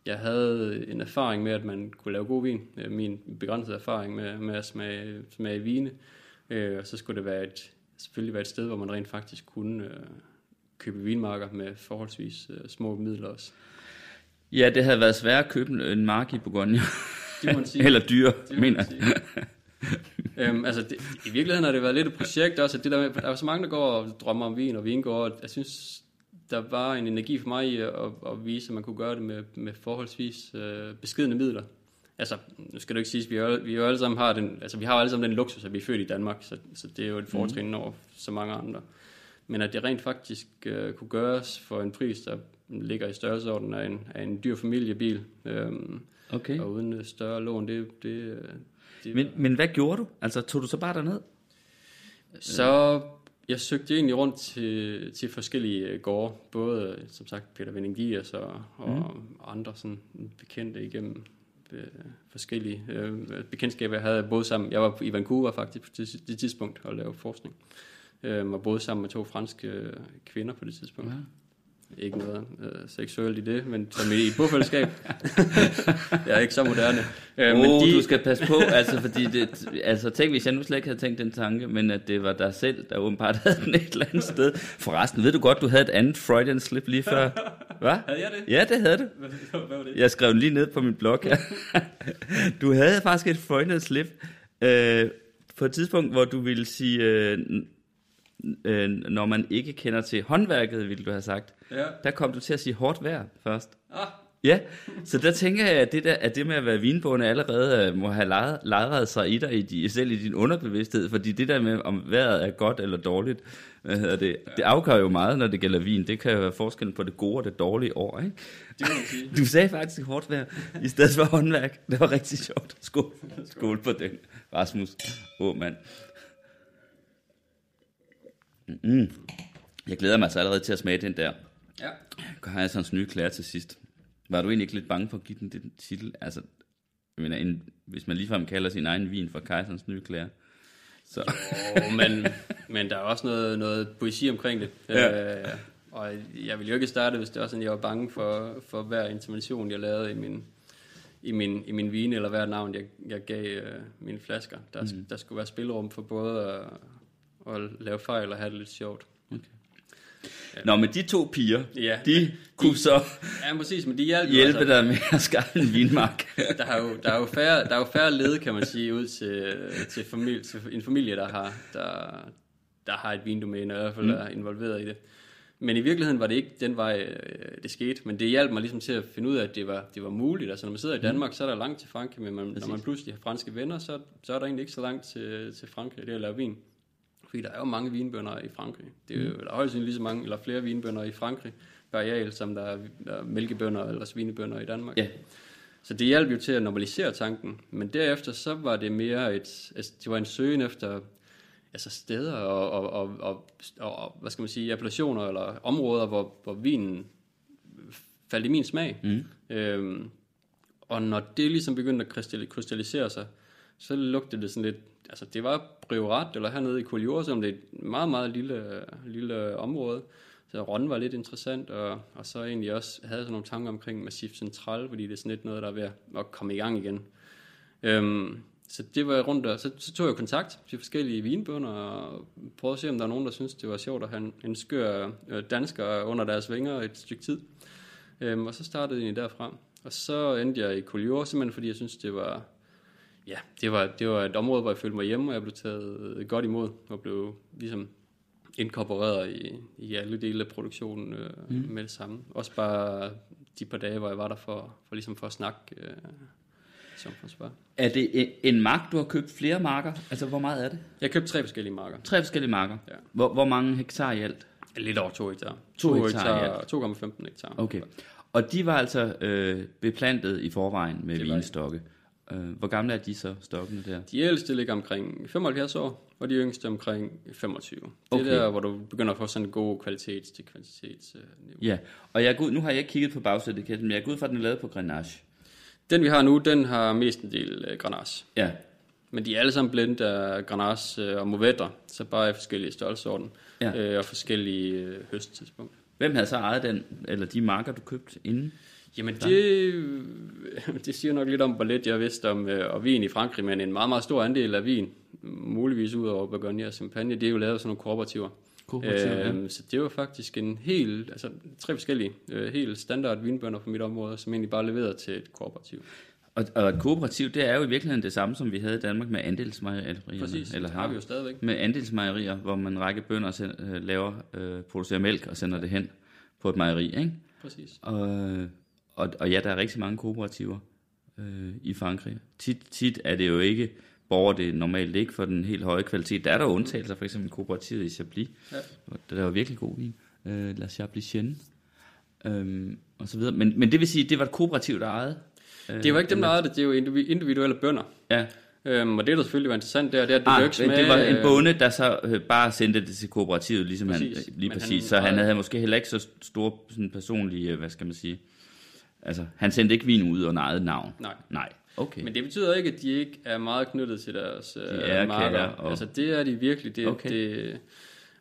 [SPEAKER 4] jeg havde en erfaring med, at man kunne lave god vin. Øh, Min begrænsede erfaring med, med at smage, smage vine. Øh, og så skulle det være et, selvfølgelig være et sted, hvor man rent faktisk kunne øh, købe vinmarker med forholdsvis øh, små midler også.
[SPEAKER 3] Ja, det havde været svært at købe en- mark i Bourgogne.
[SPEAKER 4] Det må man sige.
[SPEAKER 3] Eller dyr,
[SPEAKER 4] Det
[SPEAKER 3] mener
[SPEAKER 4] sige. øhm, altså, det, i virkeligheden har det været lidt et projekt også, at det der med, der er så mange, der går og drømmer om vin og vingård, og jeg synes, der var en energi for mig i at, at vise, at man kunne gøre det med, med forholdsvis øh, beskedende midler. Altså, nu skal du ikke sige, at vi, jo- vi jo alle sammen har den, altså vi har alle sammen den luksus, at vi er født i Danmark, så, så det er jo et fortrin mm. over så mange andre. Men at det rent faktisk øh, kunne gøres for en pris, der ligger i størrelsesorden af en, af en dyr familiebil, øhm,
[SPEAKER 3] Okay.
[SPEAKER 4] og uden øh, større lån, det, det, øh, det
[SPEAKER 3] Men, men hvad gjorde du? Altså, tog du så bare derned?
[SPEAKER 4] Så jeg søgte egentlig rundt til, til forskellige øh, gårde, både øh, som sagt Peter Vending Dias og, og mm. andre sådan bekendte igennem øh, forskellige øh, bekendtskaber, jeg havde boet sammen. Jeg var i Vancouver faktisk på det, det tidspunkt og lavede forskning, øh, og boede sammen med to franske øh, kvinder på det tidspunkt.
[SPEAKER 3] Ja.
[SPEAKER 4] Ikke noget øh, seksuelt i det, men som i et bofællesskab. jeg er ikke så moderne. Øh,
[SPEAKER 3] Åh,
[SPEAKER 4] men
[SPEAKER 3] oh,
[SPEAKER 4] de,
[SPEAKER 3] du skal passe på, altså, fordi det, altså, tænk, hvis jeg nu slet ikke havde tænkt den tanke, men at det var dig selv, der åbenbart havde den et eller andet sted. Forresten, ved du godt, du havde et andet Freudian slip lige før? Hvad?
[SPEAKER 4] Havde jeg det?
[SPEAKER 3] Ja, det havde du.
[SPEAKER 4] Hvad, hvad var det?
[SPEAKER 3] Jeg skrev den lige ned på min blog her. du havde faktisk et Freudian slip øh, på et tidspunkt, hvor du ville sige, øh, øh, når man ikke kender til håndværket, ville du have sagt.
[SPEAKER 4] Ja.
[SPEAKER 3] Der kom du til at sige hårdt vejr først.
[SPEAKER 4] Ah,
[SPEAKER 3] Ja, så der tænker jeg, at det, der, at det med at være vinbående allerede øh, må have lejret, sig i dig, i de, selv i din underbevidsthed, fordi det der med, om vejret er godt eller dårligt, hvad hedder det, det afgør jo meget, når det gælder vin. Det kan jo være forskellen på det gode og det dårlige år, ikke?
[SPEAKER 4] det sige.
[SPEAKER 3] Du sagde faktisk hårdt vejr, i stedet for håndværk. Det var rigtig sjovt. Skål, Skål på den, Rasmus. Åh, mand. Mm. Jeg glæder mig så allerede til at smage den der
[SPEAKER 4] Ja.
[SPEAKER 3] Kajsons nye klæder til sidst. Var du egentlig ikke lidt bange for at give den den titel? Altså, jeg mener, en, hvis man ligefrem kalder sin egen vin for Kajsons nye klæder. Så,
[SPEAKER 4] Oh, men, men der er også noget, noget poesi omkring det.
[SPEAKER 3] Ja.
[SPEAKER 4] Øh, og jeg ville jo ikke starte, hvis det var sådan, jeg var bange for, for hver intervention, jeg lavede i min, i min, i min vin, eller hver navn, jeg, jeg gav øh, mine flasker. Der, mm. der skulle være spilrum for både at, at lave fejl og have det lidt sjovt.
[SPEAKER 3] Nå, men de to piger,
[SPEAKER 4] Ja.
[SPEAKER 3] de kunne så
[SPEAKER 4] Ja, præcis, men de hjalp jo
[SPEAKER 3] hjælpe
[SPEAKER 4] altså.
[SPEAKER 3] dig med at skaffe en vinmark.
[SPEAKER 4] Der er jo, der er jo færre, der er jo færre led, kan man sige, ud til, til, familie, til en familie, der har, der, der har et vindomæne, og i hvert fald mm. er involveret i det. Men i virkeligheden var det ikke den vej, øh, det skete. Men det hjalp mig ligesom til at finde ud af, at det var, det var muligt. Altså når man sidder i Danmark, så er der langt til Frankrig, men man, når man pludselig har franske venner, så, så er der egentlig ikke så langt til, til Frankrig, det er at lave vin. Fordi der er jo mange vinbønder i Frankrig. Det er jo, der er højst sandsynligt lige så mange, eller flere vinbønder i Frankrig per areal, som der er, der er mælkebønder eller svinebønder i Danmark.
[SPEAKER 3] Ja.
[SPEAKER 4] Så det hjalp jo til at normalisere tanken. Men derefter så var det mere et, altså, det var en søgen efter altså steder og, og, og, og, og, hvad skal man sige, appellationer eller områder, hvor, hvor vinen faldt i min smag. Mm. Øhm, og når det ligesom begyndte at krystalli- krystallisere sig, så lugtede det sådan lidt, altså det var Priorat, eller hernede i Kuljord, som det er et meget, meget lille, lille område. Så Ron var lidt interessant, og, og så egentlig også havde sådan nogle tanker omkring Massif Central, fordi det er sådan lidt noget, der er ved at komme i gang igen. Øhm, så det var jeg rundt og så, så tog jeg kontakt til forskellige vinbønder og prøvede at se, om der er nogen, der synes det var sjovt at have en, en skør øh, dansker under deres vinger et stykke tid. Øhm, og så startede jeg derfra. Og så endte jeg i Kuljord, simpelthen fordi jeg synes det var, ja, det var, det var et område, hvor jeg følte mig hjemme, og jeg blev taget godt imod, og blev ligesom inkorporeret i, i alle dele af produktionen øh, mm. med det samme. Også bare de par dage, hvor jeg var der for, for, ligesom for at snakke øh, samfundsvar.
[SPEAKER 3] Er det en- mark, du har købt flere marker? Altså, hvor meget er det?
[SPEAKER 4] Jeg købte tre forskellige marker.
[SPEAKER 3] Tre forskellige marker.
[SPEAKER 4] Ja.
[SPEAKER 3] Hvor, hvor mange hektar i alt?
[SPEAKER 4] Lidt over to hektar.
[SPEAKER 3] To hektar,
[SPEAKER 4] 2,15 hektar.
[SPEAKER 3] Okay. Og de var altså øh, beplantet i forvejen med
[SPEAKER 4] Det var de.
[SPEAKER 3] Øh, hvor gamle er de så, stokkene der?
[SPEAKER 4] De ældste ligger omkring 75 år, og de yngste omkring 25. Det
[SPEAKER 3] Okay.
[SPEAKER 4] er der, hvor du begynder at få sådan en god kvalitets til kvalitetsniveau.
[SPEAKER 3] Ja, og jeg nu har jeg ikke kigget på bagsetikatten, men jeg er god fra, at den er lavet på Grenache.
[SPEAKER 4] Den vi har nu, den har mest en del øh, Grenache.
[SPEAKER 3] Ja,
[SPEAKER 4] Men de er alle sammen blendet af Grenache øh, og Mourvedre, så bare i forskellige størrelsesorden
[SPEAKER 3] Ja.
[SPEAKER 4] øh, og forskellige øh, høsttidspunkter.
[SPEAKER 3] hvem havde så ejet den, eller de marker, du købte inden?
[SPEAKER 4] Jamen det, det siger nok lidt om, hvor lidt jeg vidste om øh, og vin i Frankrig, men en meget, meget stor andel af vin, muligvis ud over Bourgogne og Champagne, det er jo lavet af sådan nogle kooperativer.
[SPEAKER 3] Kooperativer, ja.
[SPEAKER 4] Øhm, Så det var faktisk en helt, altså tre forskellige, øh, helt standard vinbønder på mit område, som egentlig bare leverede til et kooperativ.
[SPEAKER 3] Og, og et kooperativ, det er jo i virkeligheden det samme, som vi havde i Danmark med andelsmejerier.
[SPEAKER 4] Præcis,
[SPEAKER 3] eller
[SPEAKER 4] det har vi jo stadigvæk.
[SPEAKER 3] Med andelsmejerier, hvor man en række bønder send, øh, laver, øh, producerer mælk og sender det hen på et mejeri, ikke?
[SPEAKER 4] Præcis.
[SPEAKER 3] Og, og, og ja, der er rigtig mange kooperativer øh, i Frankrig. Tit, tit er det jo ikke borger det normalt ikke for den helt høje kvalitet. Der er der undtagelser, for eksempel kooperativet i Chablis,
[SPEAKER 4] Ja.
[SPEAKER 3] der er jo virkelig god vin. Øh, La Chablisienne. Øhm, og så videre. Men, men det vil sige, det var et kooperativ, der ejede? Øh,
[SPEAKER 4] Det var ikke dem, der ejede det, det er jo indivi- individuelle bønder.
[SPEAKER 3] Ja,
[SPEAKER 4] Øhm, og det, der selvfølgelig var interessant, det er, det er, at det ah, ikke
[SPEAKER 3] men det var en
[SPEAKER 4] øh,
[SPEAKER 3] bonde, der så øh, bare sendte det til kooperativet, ligesom
[SPEAKER 4] Præcis.
[SPEAKER 3] han, lige præcis.
[SPEAKER 4] han
[SPEAKER 3] så han havde måske heller ikke så store sådan personlige, øh, hvad skal man sige, altså han sendte ikke vin ud under eget navn.
[SPEAKER 4] Nej.
[SPEAKER 3] Nej, okay.
[SPEAKER 4] Men det betyder ikke, at de ikke er meget knyttet til deres øh,
[SPEAKER 3] er
[SPEAKER 4] marker.
[SPEAKER 3] kære, og-
[SPEAKER 4] Altså det er de virkelig. Det,
[SPEAKER 3] Okay.
[SPEAKER 4] det,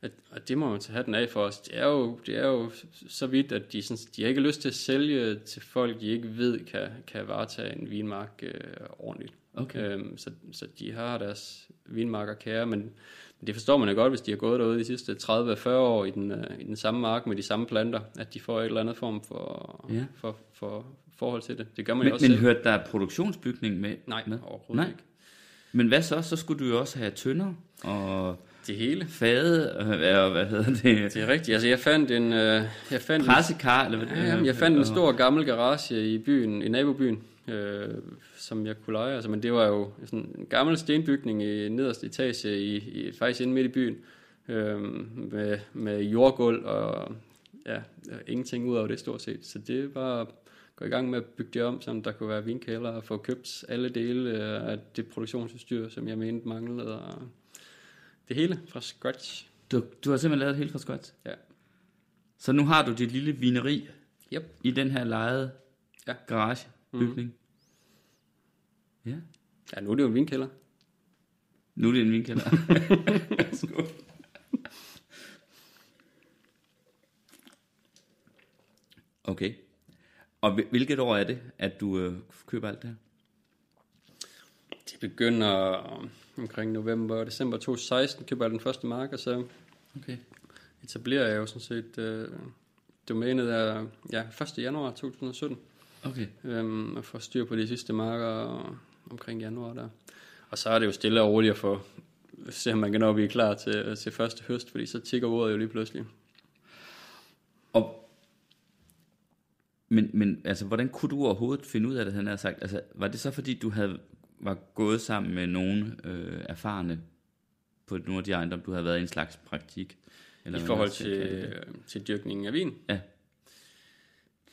[SPEAKER 4] at, og det må man tage hatten af for os. Det er jo, det er jo så vidt, at de, sådan, de har ikke lyst til at sælge til folk, de ikke ved kan, kan varetage en vinmark øh, ordentligt.
[SPEAKER 3] Okay.
[SPEAKER 4] Øhm, så, så de har deres vinmarker kære, men men det forstår man jo godt, hvis de har gået derude de sidste 30-40 år i den, øh, i den samme mark med de samme planter, at de får et eller andet form for,
[SPEAKER 3] Ja.
[SPEAKER 4] for, for forhold til det. Det gør man jo
[SPEAKER 3] Men,
[SPEAKER 4] også
[SPEAKER 3] men
[SPEAKER 4] selv.
[SPEAKER 3] hørte der produktionsbygning med?
[SPEAKER 4] Nej,
[SPEAKER 3] med?
[SPEAKER 4] overhovedet
[SPEAKER 3] Nej.
[SPEAKER 4] ikke.
[SPEAKER 3] Men hvad så? Så skulle du jo også have tønder og
[SPEAKER 4] Det hele.
[SPEAKER 3] fade, og hvad, hedder det?
[SPEAKER 4] Det er rigtigt. Altså, jeg fandt en... Øh, jeg fandt en,
[SPEAKER 3] Pressekar, eller hvad?
[SPEAKER 4] ja, jamen, jeg fandt en stor gammel garage i byen, i nabobyen, øh, som jeg kunne lege. Altså, men det var jo sådan en gammel stenbygning i nederste etage, i, i, faktisk inde midt i byen, øh, med, med jordgulv og ja, ingenting ud over det stort set. Så det var gå i gang med at bygge det om, så der kunne være vinkælder og få købt alle dele af det produktionsudstyr, som jeg mente manglede. Og det hele fra scratch.
[SPEAKER 3] Du, du har simpelthen lavet det helt fra scratch?
[SPEAKER 4] Ja.
[SPEAKER 3] Så nu har du dit lille vineri
[SPEAKER 4] Yep.
[SPEAKER 3] i den her lejede
[SPEAKER 4] Ja.
[SPEAKER 3] Garagebygning? Ja.
[SPEAKER 4] Ja, nu er det jo en vinkælder.
[SPEAKER 3] Nu er det en vinkælder. Okay. Og hvil- hvilket år er det, at du øh, køber alt det her?
[SPEAKER 4] Det begynder omkring november og december 2016, køber jeg den første mark, og så
[SPEAKER 3] Okay.
[SPEAKER 4] etablerer jeg jo sådan set øh, domænet er ja, 1. januar 2017,
[SPEAKER 3] Okay.
[SPEAKER 4] øhm, og får styr på de sidste marker omkring januar der. Og så er det jo stille og roligt at få se, om man kan nå at blive klar til, til første høst, fordi så tigger ordet jo lige pludselig.
[SPEAKER 3] Og, men, men altså, hvordan kunne du overhovedet finde ud af det, han har sagt? Altså, var det så fordi, du havde, var gået sammen med nogen øh, erfarne på nogle af de ejendomme, du havde været i en slags praktik?
[SPEAKER 4] Eller I forhold til, øh, til dyrkningen af vin?
[SPEAKER 3] Ja.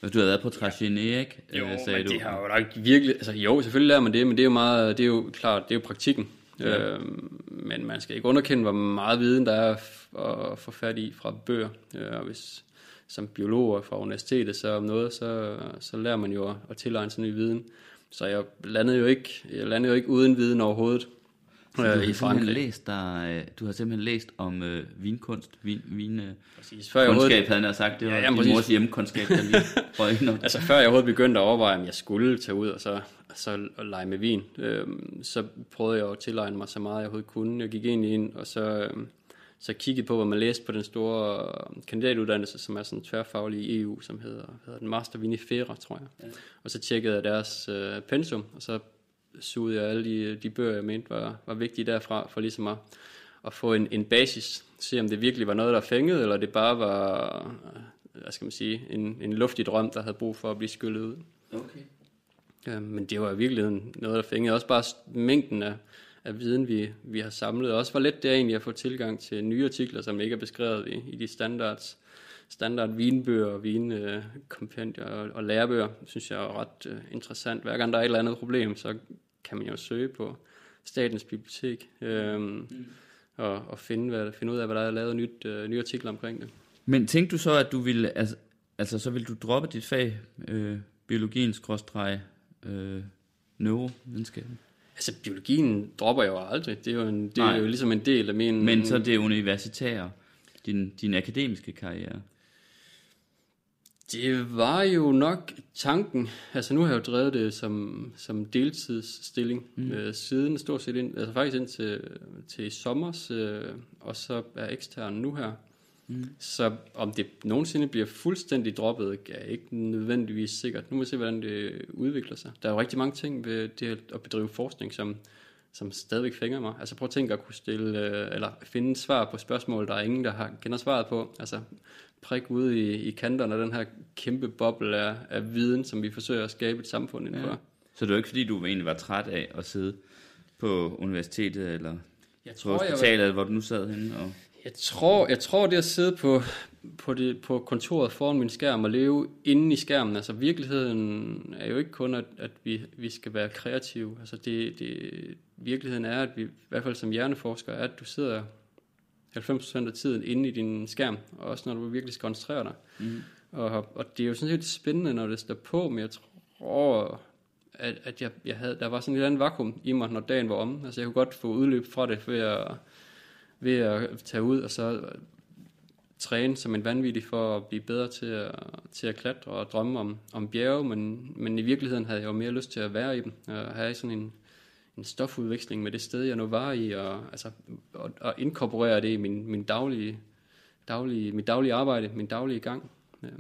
[SPEAKER 3] Du har været på Trachine, ikke?
[SPEAKER 4] Jo, øh, sagde men du. det har jo nok virkelig... Altså, jo, selvfølgelig lærer man det, men det er jo meget... Det er jo klart, det er jo praktikken. Ja. Øh, men man skal ikke underkende, hvor meget viden der er at få fat i fra bøger. Øh, og hvis som biologer fra universitetet, så om noget, så, så lærer man jo at, at tilegne sig ny viden. Så jeg landede jo ikke, jeg landede jo ikke uden viden overhovedet.
[SPEAKER 3] Så du, øh, har simpelthen læst der, du har simpelthen læst om øh, vinkunst, vin, vin øh, præcis. Før jeg kundskab, havde han sagt. Det var ja, jamen, din mors hjemmekundskab, der lige
[SPEAKER 4] Altså før jeg overhovedet begyndte at overveje, om jeg skulle tage ud og så, og så og lege med vin, øh, så prøvede jeg at tilegne mig så meget, jeg overhovedet kunne. Jeg gik egentlig ind, og så, øh, så kiggede på, hvad man læste på den store kandidatuddannelse, som er sådan tværfaglig i EU, som hedder, hedder den Master Vinifera, tror jeg. Ja. Og så tjekkede jeg deres øh, pensum, og så sugede jeg alle de, de bøger, jeg mente var, var vigtige derfra, for ligesom at, at få en, en basis, se om det virkelig var noget, der fængede, eller det bare var, hvad skal man sige, en, en luftig drøm, der havde brug for at blive skyllet ud. Okay. Ja, men det var virkelig noget, der fængede. Også bare mængden af, af viden, vi, vi har samlet. Og også hvor let det er egentlig at få tilgang til nye artikler, som ikke er beskrevet i, i de standards, standard vinbøger, vinkompendier og, og lærebøger, synes jeg er ret uh, interessant. Hver gang der er et eller andet problem, så kan man jo søge på Statens Bibliotek øhm, mm. og, og finde, hvad, finde ud af, hvad der er lavet nyt, uh, nye artikler omkring det.
[SPEAKER 3] Men tænkte du så, at du ville, altså, altså så vil du droppe dit fag, øh, biologien, skråstreg, øh, neurovidenskaben?
[SPEAKER 4] Altså, biologien dropper jeg jo aldrig. Det er jo, en, det er jo ligesom en del af min...
[SPEAKER 3] Men så det universitære, din, din akademiske karriere?
[SPEAKER 4] Det var jo nok tanken. Altså, nu har jeg jo drevet det som, som deltidsstilling mm. øh, siden stort set ind, altså faktisk ind til, til sommer, øh, og så er ekstern nu her. Mm. Så om det nogensinde bliver fuldstændig droppet, er ikke nødvendigvis sikkert. Nu må vi se, hvordan det udvikler sig. Der er jo rigtig mange ting ved det at bedrive forskning, som, som stadigvæk fænger mig. Altså prøv at tænke at kunne stille, øh, eller finde svar på spørgsmål, der er ingen, der har kender svaret på. Altså prik ude i, i kanterne af den her kæmpe boble af, af viden, som vi forsøger at skabe et samfund indenfor. Ja.
[SPEAKER 3] Så det er jo ikke fordi, du egentlig var træt af at sidde på universitetet, eller jeg tror, på hospitalet, jeg var... hvor du nu sad henne? Og...
[SPEAKER 4] Jeg tror, jeg tror det at sidde på, på, det, på kontoret foran min skærm og leve inde i skærmen, altså virkeligheden er jo ikke kun, at, at vi, vi skal være kreative. Altså det, det, virkeligheden er, at vi, i hvert fald som hjerneforsker, er, at du sidder 90% af tiden inde i din skærm, og også når du virkelig skal koncentrere dig. Mm. Og, og det er jo sådan lidt spændende, når det står på, men jeg tror, at, at jeg, jeg havde, der var sådan et andet vakuum i mig, når dagen var om. Altså jeg kunne godt få udløb fra det ved at, ved at tage ud og så træne som en vanvittig for at blive bedre til at, til at klatre og drømme om, om bjerge, men, men i virkeligheden havde jeg jo mere lyst til at være i dem, og have sådan en, en stofudveksling med det sted, jeg nu var i, og, altså, og, og inkorporere det i min, min daglige, daglige, mit daglige arbejde, min daglige gang. Øh,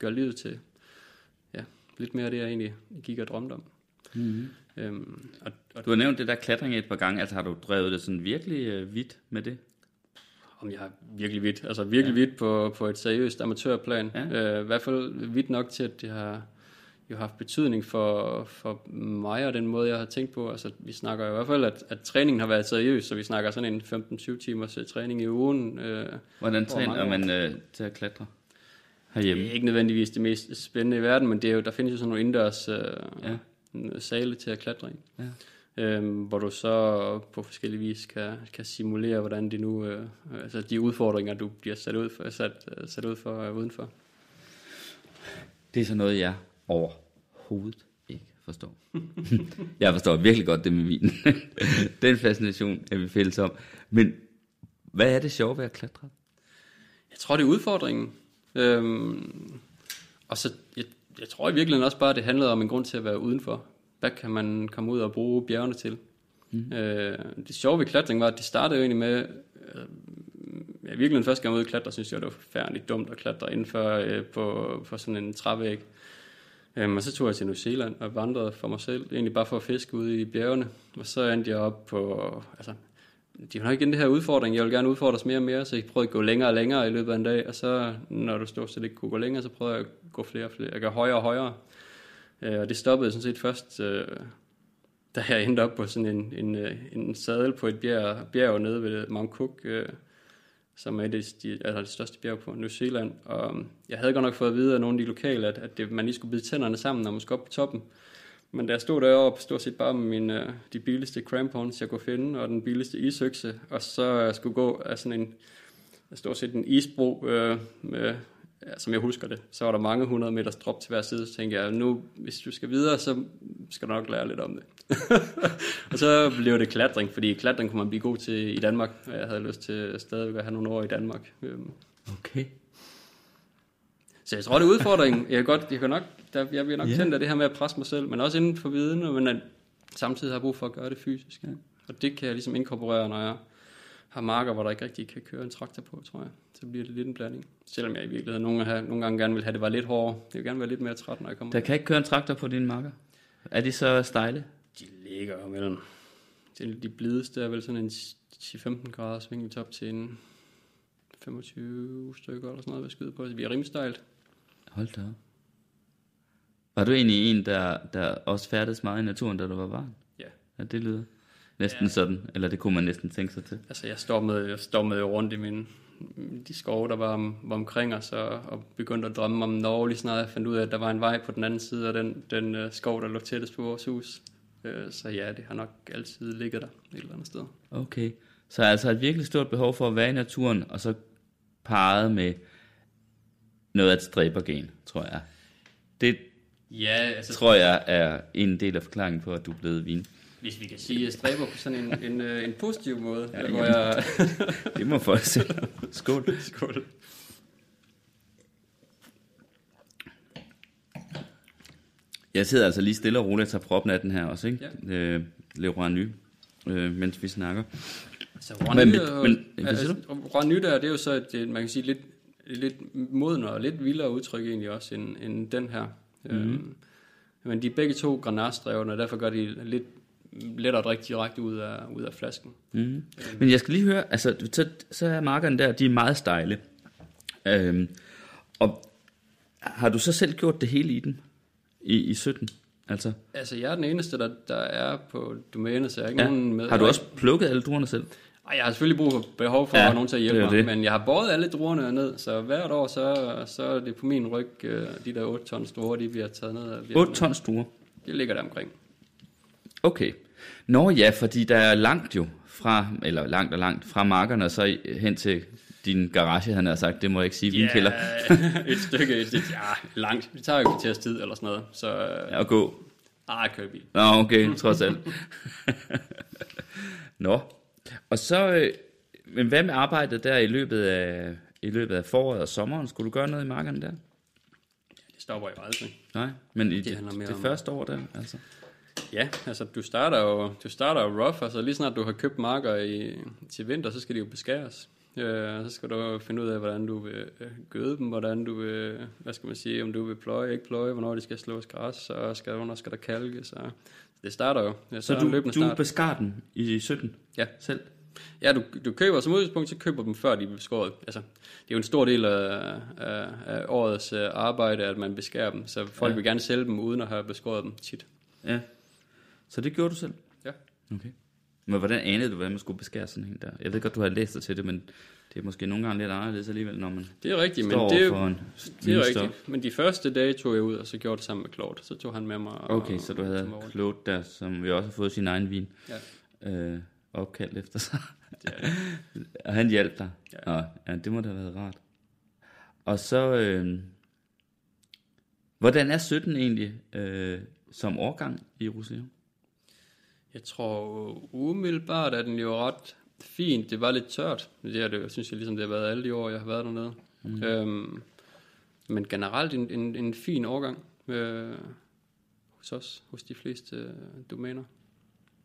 [SPEAKER 4] gør livet til ja, lidt mere af det, jeg egentlig gik og drømte om.
[SPEAKER 3] Mm-hmm. Øhm, og, og, du har nævnt det der klatring et par gange, altså har du drevet det sådan virkelig øh, vidt med det?
[SPEAKER 4] Om jeg har virkelig vidt, altså virkelig ja. vidt på, på et seriøst amatørplan. Ja. Øh, I hvert fald vidt nok til, at det har jo haft betydning for, for mig og den måde, jeg har tænkt på. Altså, vi snakker i hvert fald, at, at træningen har været seriøs, så vi snakker sådan en 15-20 timers uh, træning i ugen. Øh,
[SPEAKER 3] Hvordan træner man øh, til at klatre herhjemme?
[SPEAKER 4] Det er ikke nødvendigvis det mest spændende i verden, men det er jo, der findes jo sådan nogle indendørs øh, ja. sale til at klatre i. Ja. Øhm, hvor du så på forskellige vis kan, kan simulere, hvordan det nu, øh, altså de udfordringer, du bliver sat ud for, sat, sat ud for øh, udenfor.
[SPEAKER 3] Det er så noget, jeg overhovedet ikke forstår. jeg forstår virkelig godt det med vinen. Den fascination er vi fælles om. Men hvad er det sjove ved at klatre?
[SPEAKER 4] Jeg tror, det er udfordringen. Øhm, og så, jeg, jeg tror i virkeligheden også bare, det handlede om en grund til at være udenfor. Hvad kan man komme ud og bruge bjergene til? Mm. Øh, det sjove ved klatring var, at det startede jo egentlig med, øh, jeg virkelig første gang ude at klatre, synes jeg, det var forfærdeligt dumt at klatre indenfor øh, på, på sådan en trævæg. Øhm, og så tog jeg til New Zealand og vandrede for mig selv, egentlig bare for at fiske ude i bjergene. Og så endte jeg op på, altså, de har ikke den her udfordring, jeg vil gerne udfordres mere og mere, så jeg prøvede at gå længere og længere i løbet af en dag, og så, når du stort set ikke kunne gå længere, så prøvede jeg at gå flere og flere, jeg gør højere og højere. Øh, og det stoppede sådan set først, øh, da jeg endte op på sådan en, en, øh, en sadel på et bjerg, bjerg nede ved Mount Cook, øh, som er det, de, altså det største bjerg på New Zealand. Og øhm, jeg havde godt nok fået at vide af nogle af de lokale, at, at det, man lige skulle bide tænderne sammen, når man skulle op på toppen. Men da jeg stod deroppe, stod set bare med mine, øh, de billigste crampons, jeg kunne finde, og den billigste isøkse, og så skulle gå af sådan en, stort set en isbro, øh, med, ja, som jeg husker det, så var der mange hundrede meters drop til hver side, så tænkte jeg, nu, hvis du skal videre, så skal du nok lære lidt om det. og så blev det klatring, fordi klatring kunne man blive god til i Danmark, og jeg havde lyst til stadigvæk at have nogle år i Danmark. Øhm,
[SPEAKER 3] Okay.
[SPEAKER 4] Så jeg tror, det er udfordringen. Jeg, kan godt, jeg, kan nok, der, jeg bliver nok yeah. tændt af det her med at presse mig selv, men også inden for viden, men at samtidig har jeg brug for at gøre det fysisk. Ja. Og det kan jeg ligesom inkorporere, når jeg har marker, hvor der ikke rigtig kan køre en traktor på, tror jeg. Så bliver det lidt en blanding. Selvom jeg i virkeligheden nogle, gange, nogle gange gerne vil have, det var lidt hårdere. Jeg vil gerne være lidt mere træt, når jeg kommer.
[SPEAKER 3] Der kan ikke køre en traktor på dine marker. Er de så stejle?
[SPEAKER 4] De ligger mellem. De, de blideste er vel sådan en 10-15 grader sving top til en 25 stykker eller sådan noget, ved skyde på. Det bliver rimelig stejlt.
[SPEAKER 3] Hold da. Var du egentlig en, der, der også færdedes meget i naturen, da du var barn?
[SPEAKER 4] Ja.
[SPEAKER 3] Ja, det lyder næsten ja. sådan. Eller det kunne man næsten tænke sig til.
[SPEAKER 4] Altså, jeg stormede, jeg stormede rundt i min, de skove, der var, om, var omkring os, og, og begyndte at drømme om Norge, lige snart jeg fandt ud af, at der var en vej på den anden side af den, den uh, skov, der lå tættest på vores hus. Uh, så ja, det har nok altid ligget der et eller andet sted.
[SPEAKER 3] Okay. Så altså et virkelig stort behov for at være i naturen, og så parret med noget af et stræbergen, tror jeg. Det
[SPEAKER 4] Ja, altså,
[SPEAKER 3] tror jeg er en del af forklaringen på, at du er blevet vin.
[SPEAKER 4] Hvis vi kan sige, at stræber på sådan en, en, øh, en positiv måde,
[SPEAKER 3] Ja,
[SPEAKER 4] hvor jeg...
[SPEAKER 3] Det må folk se. Skål.
[SPEAKER 4] Skål.
[SPEAKER 3] Jeg sidder altså lige stille og roligt og tager proppen af den her også, ikke?
[SPEAKER 4] Ja.
[SPEAKER 3] Øh, Leroy Ny, øh, mens vi snakker.
[SPEAKER 4] Altså,
[SPEAKER 3] Men-
[SPEAKER 4] Rwanda, men,
[SPEAKER 3] men-
[SPEAKER 4] men, altså, der, det er jo så, et, man kan sige, lidt, lidt modnere og lidt vildere udtryk egentlig også, end, end den her. Mm. Øhm, men de er begge to granatstrevne, og derfor gør de lidt lettere at drikke direkte ud af, ud af flasken.
[SPEAKER 3] Mm. Men jeg skal lige høre, altså, så, så er markerne der, de er meget stejle. Øhm, og har du så selv gjort det hele i den? I, i 17? Altså,
[SPEAKER 4] Altså, jeg er den eneste, der, der er på domænet, så jeg har ikke
[SPEAKER 3] ja.
[SPEAKER 4] nogen med.
[SPEAKER 3] Har du også plukket alle druerne selv?
[SPEAKER 4] Ej, jeg har selvfølgelig brug for behov for
[SPEAKER 3] Ja,
[SPEAKER 4] nogen til at hjælpe
[SPEAKER 3] er
[SPEAKER 4] mig,
[SPEAKER 3] det.
[SPEAKER 4] men jeg har båret alle druerne ned, så hvert år, så, så er det på min ryg, øh, de der 8 tons druer, de bliver taget ned af
[SPEAKER 3] 8
[SPEAKER 4] bjergene.
[SPEAKER 3] tons druer.
[SPEAKER 4] Det ligger der omkring.
[SPEAKER 3] Okay. Nå ja, fordi der er langt jo fra, eller langt og langt fra markerne og så hen til din garage, han har sagt, det må jeg ikke sige, vinkælder.
[SPEAKER 4] Ja, et stykke, et, et, ja, langt. Det tager jo et kvarters tid eller sådan noget. Så, ja.
[SPEAKER 3] Ja, og gå.
[SPEAKER 4] ah, jeg i bil.
[SPEAKER 3] Nå, okay, trods alt. Nå, og så, øh, men hvad med arbejdet der i løbet af, i løbet af foråret og sommeren? Skulle du gøre noget i markerne der?
[SPEAKER 4] Det stopper jo aldrig.
[SPEAKER 3] Nej, men i
[SPEAKER 4] Det
[SPEAKER 3] det, det, første år der, altså.
[SPEAKER 4] Ja, altså du starter jo, du starter jo rough, altså lige snart du har købt marker i, til vinter, så skal de jo beskæres. Øh, så skal du finde ud af, hvordan du vil øh, gøde dem, hvordan du vil, hvad skal man sige, om du vil pløje, ikke pløje, hvornår de skal slås græs, og skal, hvornår skal der kalkes. Og det starter jo. Ja,
[SPEAKER 3] Så du, du
[SPEAKER 4] start.
[SPEAKER 3] beskar den i 17
[SPEAKER 4] Ja.
[SPEAKER 3] selv?
[SPEAKER 4] Ja, du, du køber som udgangspunkt, så køber dem før de er beskåret. Altså, det er jo en stor del af, af, af årets øh, arbejde, at man beskærer dem. Så folk
[SPEAKER 3] ja.
[SPEAKER 4] vil gerne sælge dem, uden at have beskåret dem tit.
[SPEAKER 3] Ja. Så det gjorde du selv?
[SPEAKER 4] Ja.
[SPEAKER 3] Okay. Men hvordan anede du, hvordan man skulle beskære sådan en der? Jeg ved godt, du har læst dig til det, men det er måske nogle gange lidt anderledes alligevel, når man
[SPEAKER 4] Det er rigtigt, men
[SPEAKER 3] står
[SPEAKER 4] det er, jo-
[SPEAKER 3] en
[SPEAKER 4] det er rigtigt. Men de første dage tog jeg ud, og så gjorde det sammen med Claude. Så tog han med mig. og-
[SPEAKER 3] Okay, så du havde. Claude der, som vi også har fået sin egen vin
[SPEAKER 4] Ja.
[SPEAKER 3] øh, opkaldt efter sig. Og han hjalp dig.
[SPEAKER 4] Ja.
[SPEAKER 3] Og, ja, det må da have været rart. Og så, øh, hvordan er 17 egentlig øh, som årgang i Rousillon?
[SPEAKER 4] Jeg tror umiddelbart, at den jo ret fint. Det var lidt tørt. Det er det, synes jeg, ligesom det har været alle de år, jeg har været dernede. Mm. Øhm, men generelt en, en, en fin årgang øh, hos os, hos de fleste øh, domæner.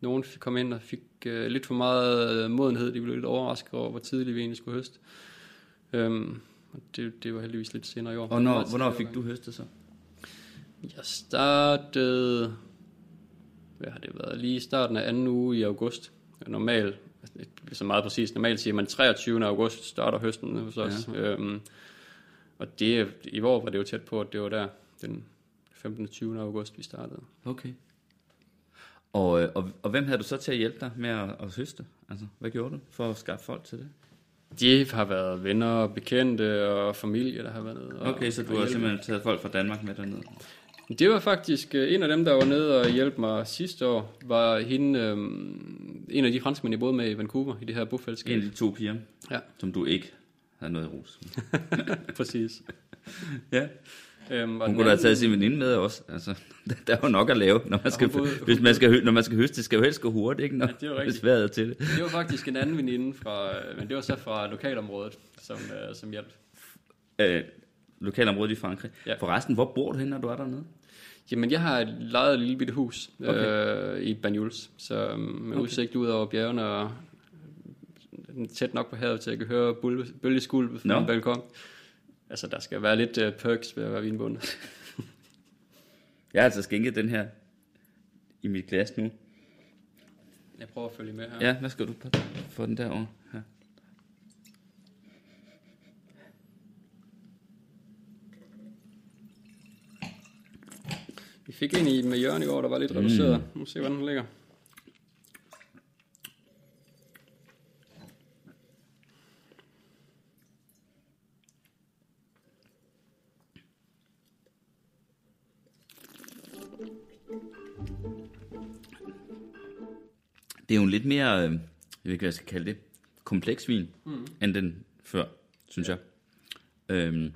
[SPEAKER 4] Nogle kom ind og fik øh, lidt for meget øh, modenhed. De blev lidt overrasket over, hvor tidligt vi egentlig skulle høste. Øhm, og det, det var heldigvis lidt senere i år.
[SPEAKER 3] Og når, hvornår fik du høstet så?
[SPEAKER 4] Jeg startede, hvad har det været, lige i starten af anden uge i august. Normalt så meget præcis. Normalt siger man 23. august starter høsten hos os. Ja. Øhm, og det, i år var det jo tæt på, at det var der den 15. 20. august, vi startede.
[SPEAKER 3] Okay. Og, øh, og, og hvem havde du så til at hjælpe dig med at, at høste? Altså, hvad gjorde du for at skaffe folk til det?
[SPEAKER 4] De har været venner og bekendte og familie, der har været nede. Og,
[SPEAKER 3] Okay, så du har simpelthen taget folk fra Danmark med dernede?
[SPEAKER 4] Det var faktisk øh, en af dem, der var nede og hjalp mig sidste år, var hende, øhm, en af de franskmænd, jeg boede med i Vancouver, i det her
[SPEAKER 3] En
[SPEAKER 4] bofællesskab.
[SPEAKER 3] af de to piger,
[SPEAKER 4] Ja,
[SPEAKER 3] som du ikke havde noget i rus.
[SPEAKER 4] præcis.
[SPEAKER 3] ja.
[SPEAKER 4] Øhm,
[SPEAKER 3] Hun kunne da have
[SPEAKER 4] anden-
[SPEAKER 3] taget sin veninde med også. Altså, der er jo nok at lave, når man skal,
[SPEAKER 4] boede-
[SPEAKER 3] hvis man skal, når man skal høste. Det skal jo helst gå hurtigt, ikke? Når,
[SPEAKER 4] Ja, det er jo rigtigt.
[SPEAKER 3] hvis til det.
[SPEAKER 4] Det var faktisk en anden veninde fra, øh, men det var så fra lokalområdet, som, øh, som hjalp.
[SPEAKER 3] Øh, lokalområdet i Frankrig.
[SPEAKER 4] Ja.
[SPEAKER 3] Forresten, hvor bor du hen, når du er dernede?
[SPEAKER 4] Jamen, jeg har et lejet et lille bitte hus
[SPEAKER 3] Okay.
[SPEAKER 4] okay. øh, i Banyuls, så øh, med
[SPEAKER 3] Okay.
[SPEAKER 4] udsigt ud over bjergene og øh, tæt nok på havet til at jeg kan høre bølge- bølgeskulp fra
[SPEAKER 3] Nå.
[SPEAKER 4] min balkon. Altså, der skal være lidt uh, perks ved at være vinbonde.
[SPEAKER 3] Jeg har altså skænket den her i mit glas nu.
[SPEAKER 4] Jeg prøver at følge med her.
[SPEAKER 3] Ja, hvad skal du på for den derovre? Ja.
[SPEAKER 4] Vi fik en i med Jørgen i år, der var lidt reduceret. Nu må se, hvordan den ligger.
[SPEAKER 3] Det er jo en lidt mere, øh, jeg ved ikke, hvad jeg skal kalde det, kompleks vin, mm. end den før, synes jeg. Øhm,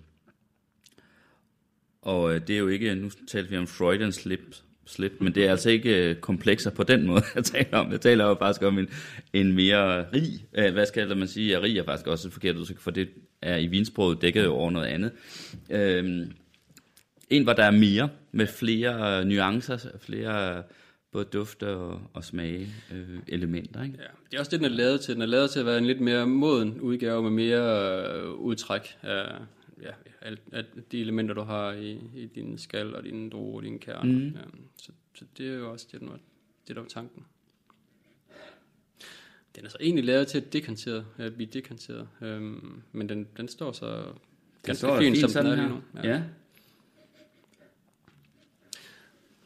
[SPEAKER 3] og øh, det er jo ikke, nu talte vi om Freudian slip, slip men det er altså ikke øh, komplekser på den måde, jeg taler om. Jeg taler jo faktisk om en, en mere rig, øh, hvad skal man sige, ja, rig er faktisk også et forkert udtryk, for det er i vinsproget dækket jo over noget andet. Øh, en, hvor der er mere, med flere øh, nuancer, flere øh, både dufte og, og smage øh, elementer, ikke?
[SPEAKER 4] Ja, det er også det, den er lavet til. Den er lavet til at være en lidt mere moden udgave med mere øh, udtræk af, ja, alt, af de elementer, du har i, i din skal og din druer og dine kerner. Mm. Ja, så, så det er jo også det, den var, det der var tanken. Den er så egentlig lavet til at dekantere, at blive dekanteret, øhm, men den, den står så ganske
[SPEAKER 3] står
[SPEAKER 4] fint, som
[SPEAKER 3] sådan
[SPEAKER 4] den er lige
[SPEAKER 3] her.
[SPEAKER 4] nu.
[SPEAKER 3] Ja.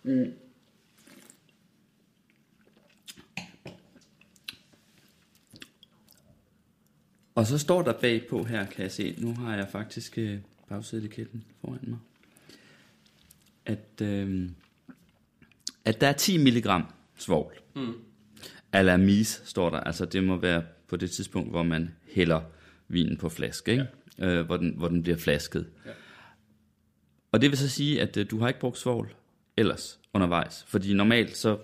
[SPEAKER 3] Mm. Og så står der bagpå her, kan jeg se, nu har jeg faktisk øh, bagsideetiketten foran mig, at, øh, at der er 10 mg svovl. Mm. Alamis står der, altså det må være på det tidspunkt, hvor man hælder vinen på flaske, ikke? Ja. Øh, hvor, den, hvor den bliver flasket. Ja. Og det vil så sige, at øh, du har ikke brugt svovl ellers undervejs, fordi normalt så,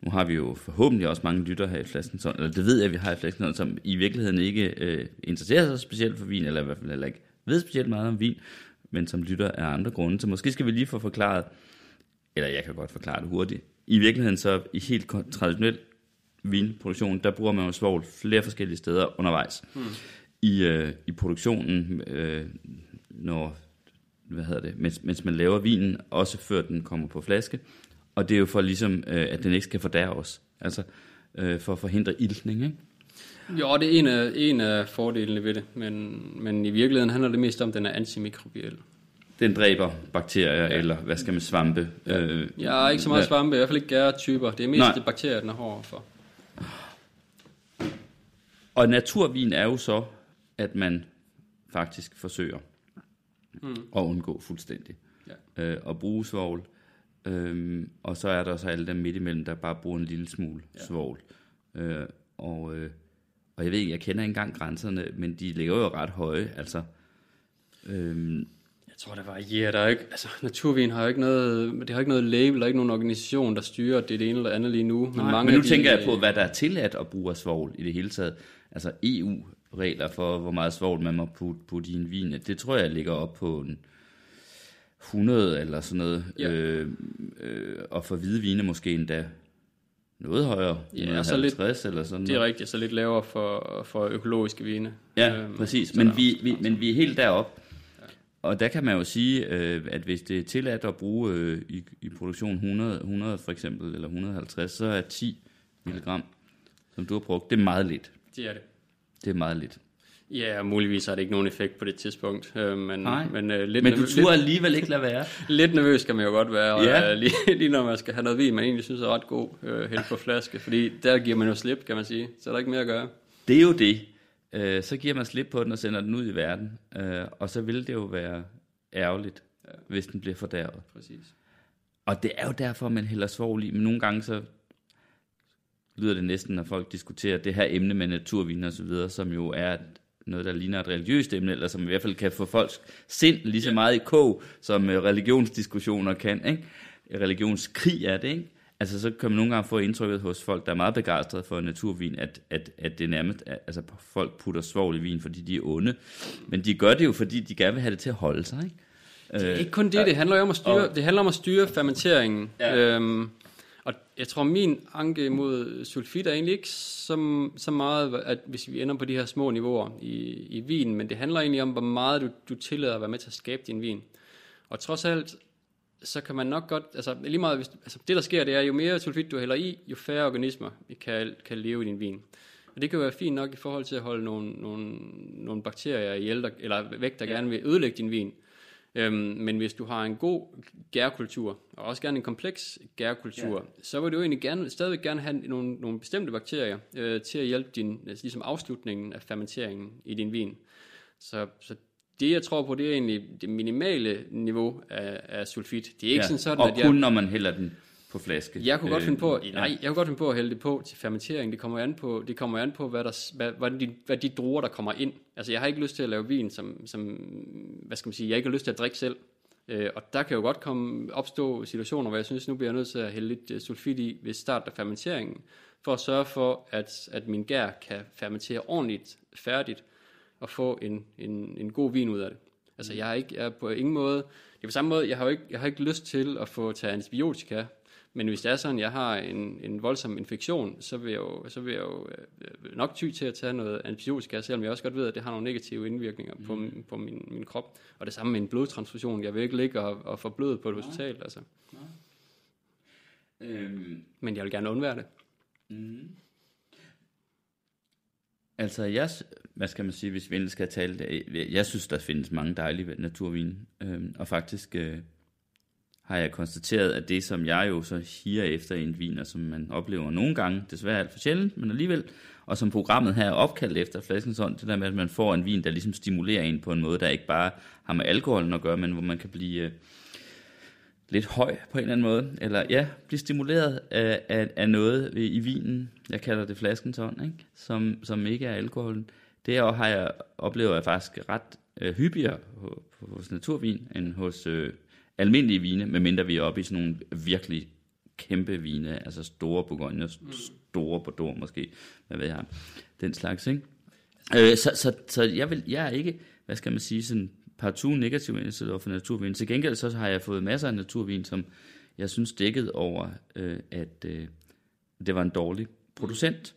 [SPEAKER 3] nu har vi jo forhåbentlig også mange lytter her i flasken, så, eller det ved jeg, at vi har i flasken, som i virkeligheden ikke øh, interesserer sig specielt for vin, eller i hvert fald heller ikke ved specielt meget om vin, men som lytter af andre grunde. Så måske skal vi lige få forklaret, eller jeg kan godt forklare det hurtigt. I virkeligheden så i helt traditionel vinproduktion, der bruger man jo svovl flere forskellige steder undervejs. Hmm. I, øh, I produktionen, øh, når, hvad hedder det, mens, mens man laver vinen, også før den kommer på flaske. Og det er jo for ligesom, øh, at den ikke skal fordærves. Altså øh, for at forhindre iltning, ikke?
[SPEAKER 4] Jo, det er en af, en af fordelene ved det, men, men i virkeligheden handler det mest om, at den er antimikrobiel.
[SPEAKER 3] Den dræber bakterier, ja. eller hvad skal man, svampe. Ja. Øh,
[SPEAKER 4] er ikke så meget svampe, i hvert fald ikke gære typer. Det er mest
[SPEAKER 3] Nej.
[SPEAKER 4] det bakterier, den er hård for.
[SPEAKER 3] Og naturvin er jo så, at man faktisk forsøger mm. at undgå fuldstændig.
[SPEAKER 4] Ja.
[SPEAKER 3] Øh, at bruge svovl. Øhm, og så er der så alle dem midt imellem, der bare bruger en lille smule ja. svovl. Øh, og, øh, og jeg ved ikke, jeg kender ikke engang grænserne, men de ligger jo ret høje. Altså, øhm,
[SPEAKER 4] Jeg tror, det varierer. Der er ikke, altså, naturvin har jo ikke noget, det har ikke noget label, der er ikke nogen organisation, der styrer, det det ene eller andet lige nu. Men,
[SPEAKER 3] Nej, men nu
[SPEAKER 4] de-
[SPEAKER 3] tænker jeg på, hvad der er tilladt at bruge af svovl i det hele taget. Altså EU-regler for, hvor meget svovl man må putte, putte i en vin. Det tror jeg ligger op på en 100 eller sådan noget.
[SPEAKER 4] Ja.
[SPEAKER 3] Øh, øh, og for hvide vine måske endda noget højere.
[SPEAKER 4] Ja, og så lidt-
[SPEAKER 3] 150 eller sådan
[SPEAKER 4] Det er
[SPEAKER 3] noget.
[SPEAKER 4] rigtigt, så lidt lavere for, for økologiske vine.
[SPEAKER 3] Ja,
[SPEAKER 4] Øhm,
[SPEAKER 3] præcis. Men vi, vi, men vi er helt derop. Og der kan man jo sige, øh, at hvis det er tilladt at bruge øh, i, i produktion 100, 100 for eksempel, eller 150, så er 10 milligram som du har brugt, det er meget lidt.
[SPEAKER 4] Det er det.
[SPEAKER 3] Det er meget lidt.
[SPEAKER 4] Ja, og muligvis har det ikke nogen effekt på det tidspunkt, øh, men,
[SPEAKER 3] Nej.
[SPEAKER 4] men, øh, lidt,
[SPEAKER 3] Men du turde
[SPEAKER 4] lidt,
[SPEAKER 3] alligevel ikke lade være.
[SPEAKER 4] lidt nervøs skal man jo godt være, og,
[SPEAKER 3] Ja.
[SPEAKER 4] øh, lige, lige når man skal have noget vin, man egentlig synes er ret god, øh, helt på flaske, fordi der giver man jo slip, kan man sige, så er der ikke mere at gøre.
[SPEAKER 3] Det er jo det. Øh, så giver man slip på den og sender den ud i verden. Øh, og så vil det jo være ærgerligt, ja. hvis den bliver fordærvet.
[SPEAKER 4] Præcis.
[SPEAKER 3] Og det er jo derfor, man hælder svovl i. Men nogle gange så lyder det næsten, når folk diskuterer det her emne med naturvin og så videre, som jo er noget, der ligner et religiøst emne, eller som i hvert fald kan få folks sind lige så meget i kog, som øh, religionsdiskussioner kan. Ikke? Religionskrig er det, ikke? Altså, så kan man nogle gange få indtrykket hos folk, der er meget begejstrede for naturvin, at, at, at det nærmest, altså folk putter svovl i vin, fordi de er onde. Men de gør det jo, fordi de gerne vil have det til at holde sig, ikke?
[SPEAKER 4] Det er ikke kun det, det handler jo om at styre,
[SPEAKER 3] og-
[SPEAKER 4] det handler om at styre fermenteringen.
[SPEAKER 3] Ja.
[SPEAKER 4] Øhm, og jeg tror, min anke mod sulfit er egentlig ikke så, så meget, at hvis vi ender på de her små niveauer i, i vin, men det handler egentlig om, hvor meget du, du tillader at være med til at skabe din vin. Og trods alt, så kan man nok godt, altså lige meget, hvis, altså det der sker, det er, jo mere sulfit du hælder i, jo færre organismer kan, kan leve i din vin. Og det kan jo være fint nok i forhold til at holde nogle, nogle, nogle bakterier ihjel, der, eller væk, der ja. gerne vil ødelægge din vin. Øhm, men hvis du har en god gærkultur, og også gerne en kompleks gærkultur, ja. så vil du jo egentlig gerne, stadigvæk gerne have nogle, nogle bestemte bakterier øh, til at hjælpe din, altså ligesom afslutningen af fermenteringen i din vin. Så, så det jeg tror på, det er egentlig det minimale niveau af, af sulfit. Det er ikke sådan sådan,
[SPEAKER 3] og
[SPEAKER 4] at jeg...
[SPEAKER 3] kun når man hælder den på flaske.
[SPEAKER 4] Jeg kunne godt
[SPEAKER 3] Øh,
[SPEAKER 4] finde på,
[SPEAKER 3] ja.
[SPEAKER 4] nej, jeg kunne godt finde på at hælde det på til fermentering. Det kommer an på, det kommer an på hvad, der, hvad, hvad, de, hvad de druer, der kommer ind. Altså, jeg har ikke lyst til at lave vin, som, som hvad skal man sige, jeg ikke har lyst til at drikke selv. Øh, og der kan jo godt komme, opstå situationer, hvor jeg synes, nu bliver jeg nødt til at hælde lidt øh, sulfit i ved start af fermenteringen, for at sørge for, at, at min gær kan fermentere ordentligt, færdigt, og få en, en, en god vin ud af det. Altså, jeg er, ikke, jeg er på ingen måde, det er på samme måde, jeg har ikke, jeg har ikke lyst til at få tage antibiotika, men hvis det er sådan, jeg har en, en voldsom infektion, så vil jeg jo, så vil jeg jo øh, nok ty til at tage noget antibiotika, selvom jeg også godt ved, at det har nogle negative indvirkninger mm. på, min- på min, min krop. Og det samme med en blodtransfusion. Jeg vil ikke ligge og, og få blod på et hospital, altså.
[SPEAKER 3] Øhm,
[SPEAKER 4] Men jeg vil gerne undvære det.
[SPEAKER 3] altså, jeg, hvad skal man sige, hvis vi endelig skal tale det, jeg, synes, der findes mange dejlige naturvine, øhm, og faktisk øh, har jeg konstateret, at det, som jeg jo så higer efter i en vin, og som man oplever nogle gange, desværre alt for sjældent, men alligevel, og som programmet her er opkaldt efter flaskens hånd, det der med, at man får en vin, der ligesom stimulerer en på en måde, der ikke bare har med alkoholen at gøre, men hvor man kan blive... Øh, lidt høj på en eller anden måde, eller ja, blive stimuleret af, af, af noget i vinen, jeg kalder det flaskens hånd, ikke? Som, som ikke er alkoholen. Det er- har jeg oplever jeg faktisk ret øh, hyppigere hos naturvin, end hos øh, almindelige vine, medmindre vi er oppe i sådan nogle virkelig kæmpe vine, altså store Bourgogne, store Bordeaux måske, hvad ved jeg, den slags, ikke? Øh, så, så, så jeg, vil, jeg er ikke, hvad skal man sige, sådan partout negativ indstillet over for naturvin. Til gengæld så har jeg fået masser af naturvin, som jeg synes dækkede over, øh, at øh, det var en dårlig producent,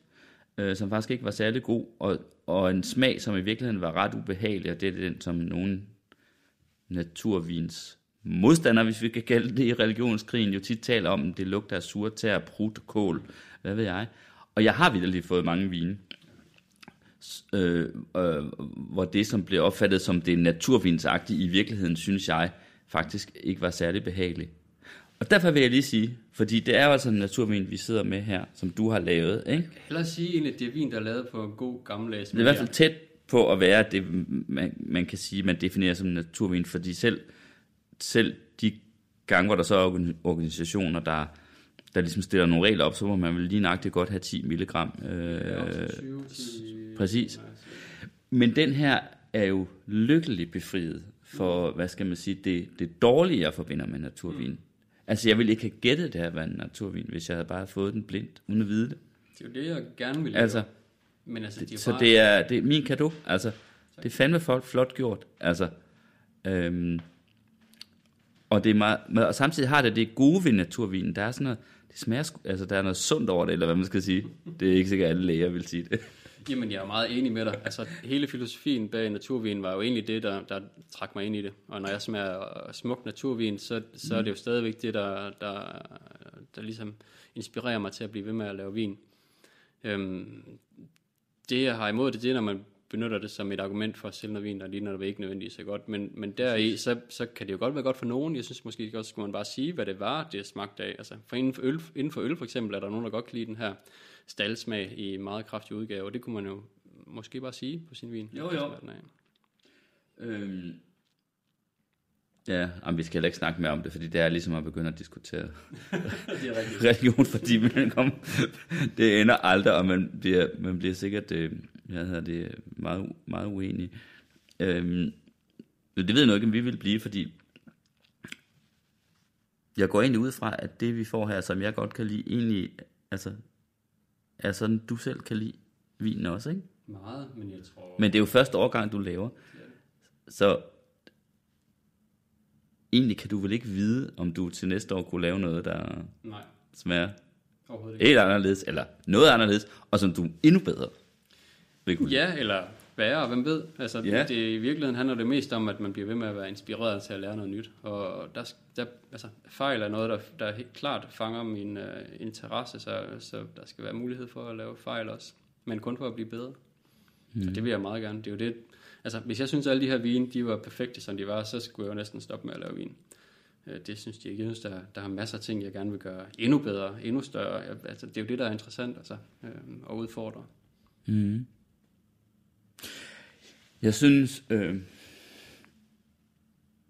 [SPEAKER 3] øh, som faktisk ikke var særlig god, og, og en smag, som i virkeligheden var ret ubehagelig, og det er den, som nogle naturvins modstandere, hvis vi kan kalde det i religionskrigen, jo tit taler om, det lugter af surtær, prut, kål, hvad ved jeg. Og jeg har virkelig fået mange vine, øh, øh, hvor det, som blev opfattet som det naturvinsagtige, i virkeligheden, synes jeg, faktisk ikke var særlig behageligt. Og derfor vil jeg lige sige, fordi det er jo altså en naturvin, vi sidder med her, som du har lavet, ikke?
[SPEAKER 4] Hellere sige at det er vin, der er lavet på en god gammeldags
[SPEAKER 3] Det er i hvert fald tæt på at være det, man, man kan sige, man definerer som naturvin, fordi selv, selv de gange, hvor der så er organ- organisationer, der, der ligesom stiller nogle regler op, så må man vel lige nøjagtigt godt have 10 milligram. Øh, præcis. Men den her er jo lykkeligt befriet for, hvad skal man sige, det, det dårlige, jeg forbinder med naturvin. Mm. Altså, jeg ville ikke have gættet det her var en naturvin, hvis jeg havde bare fået den blindt, uden at vide det.
[SPEAKER 4] Det er jo det, jeg gerne vil
[SPEAKER 3] Altså,
[SPEAKER 4] lave. Men altså, det, jo
[SPEAKER 3] så
[SPEAKER 4] bare,
[SPEAKER 3] det er, det er min kado. Altså, det er fandme flot, flot gjort. Altså, øhm, og, det er meget, men- og samtidig har det det gode ved naturvinen. Der er sådan noget, det smager, altså der er noget sundt over det, eller hvad man skal sige. Det er ikke sikkert, alle læger vil sige det.
[SPEAKER 4] Jamen, jeg er meget enig med dig. Altså, hele filosofien bag naturvin var jo egentlig det, der, der trak mig ind i det. Og når jeg smager smuk naturvin, så, så er det jo stadigvæk det, der, der, der ligesom inspirerer mig til at blive ved med at lave vin. Øhm, det, jeg har imod det, det er, når man benytter det som et argument for at sælge noget vin, der ligner det ikke nødvendigvis så godt. Men, men deri, så, så kan det jo godt være godt for nogen. Jeg synes måske også, skulle man bare sige, hvad det var, det smagte af. Altså, for inden for øl, inden for øl for eksempel, er der nogen, der godt kan lide den her staldsmag i meget kraftig udgave, og det kunne man jo måske bare sige på sin vin.
[SPEAKER 3] Jo, jo. Øhm, ja, jamen, vi skal heller ikke snakke mere om det, fordi det er ligesom at begynde at diskutere
[SPEAKER 4] er
[SPEAKER 3] religion, fordi man kommer, det ender aldrig, og man bliver, man bliver sikkert øh, jeg hedder det, meget, meget uenig. Øhm, det ved jeg nok ikke, om vi vil blive, fordi jeg går egentlig ud fra, at det vi får her, som jeg godt kan lide, egentlig altså, er sådan, du selv kan lide vinen også, ikke?
[SPEAKER 4] Meget, men jeg tror...
[SPEAKER 3] Men det er jo første årgang, du laver. Så egentlig kan du vel ikke vide, om du til næste år kunne lave noget, der
[SPEAKER 4] Nej,
[SPEAKER 3] smager helt anderledes, eller noget anderledes, og som du er endnu bedre lide.
[SPEAKER 4] Ja, eller værre, hvem ved. Altså,
[SPEAKER 3] Ja.
[SPEAKER 4] det, I virkeligheden handler det mest om, at man bliver ved med at være inspireret til at lære noget nyt. Og der, der, altså, fejl er noget, der, der helt klart fanger min uh, interesse, så, så der skal være mulighed for at lave fejl også. Men kun for at blive bedre. Mm. Og det vil jeg meget gerne. Det er jo det, altså, hvis jeg synes, at alle de her vine, de var perfekte, som de var, så skulle jeg jo næsten stoppe med at lave vin. Øh, Det synes de ikke. Jeg synes, der, der er masser af ting, jeg gerne vil gøre endnu bedre, endnu større. Altså, det er jo det, der er interessant altså, øh, og udfordre.
[SPEAKER 3] Mm. Jeg synes, øh,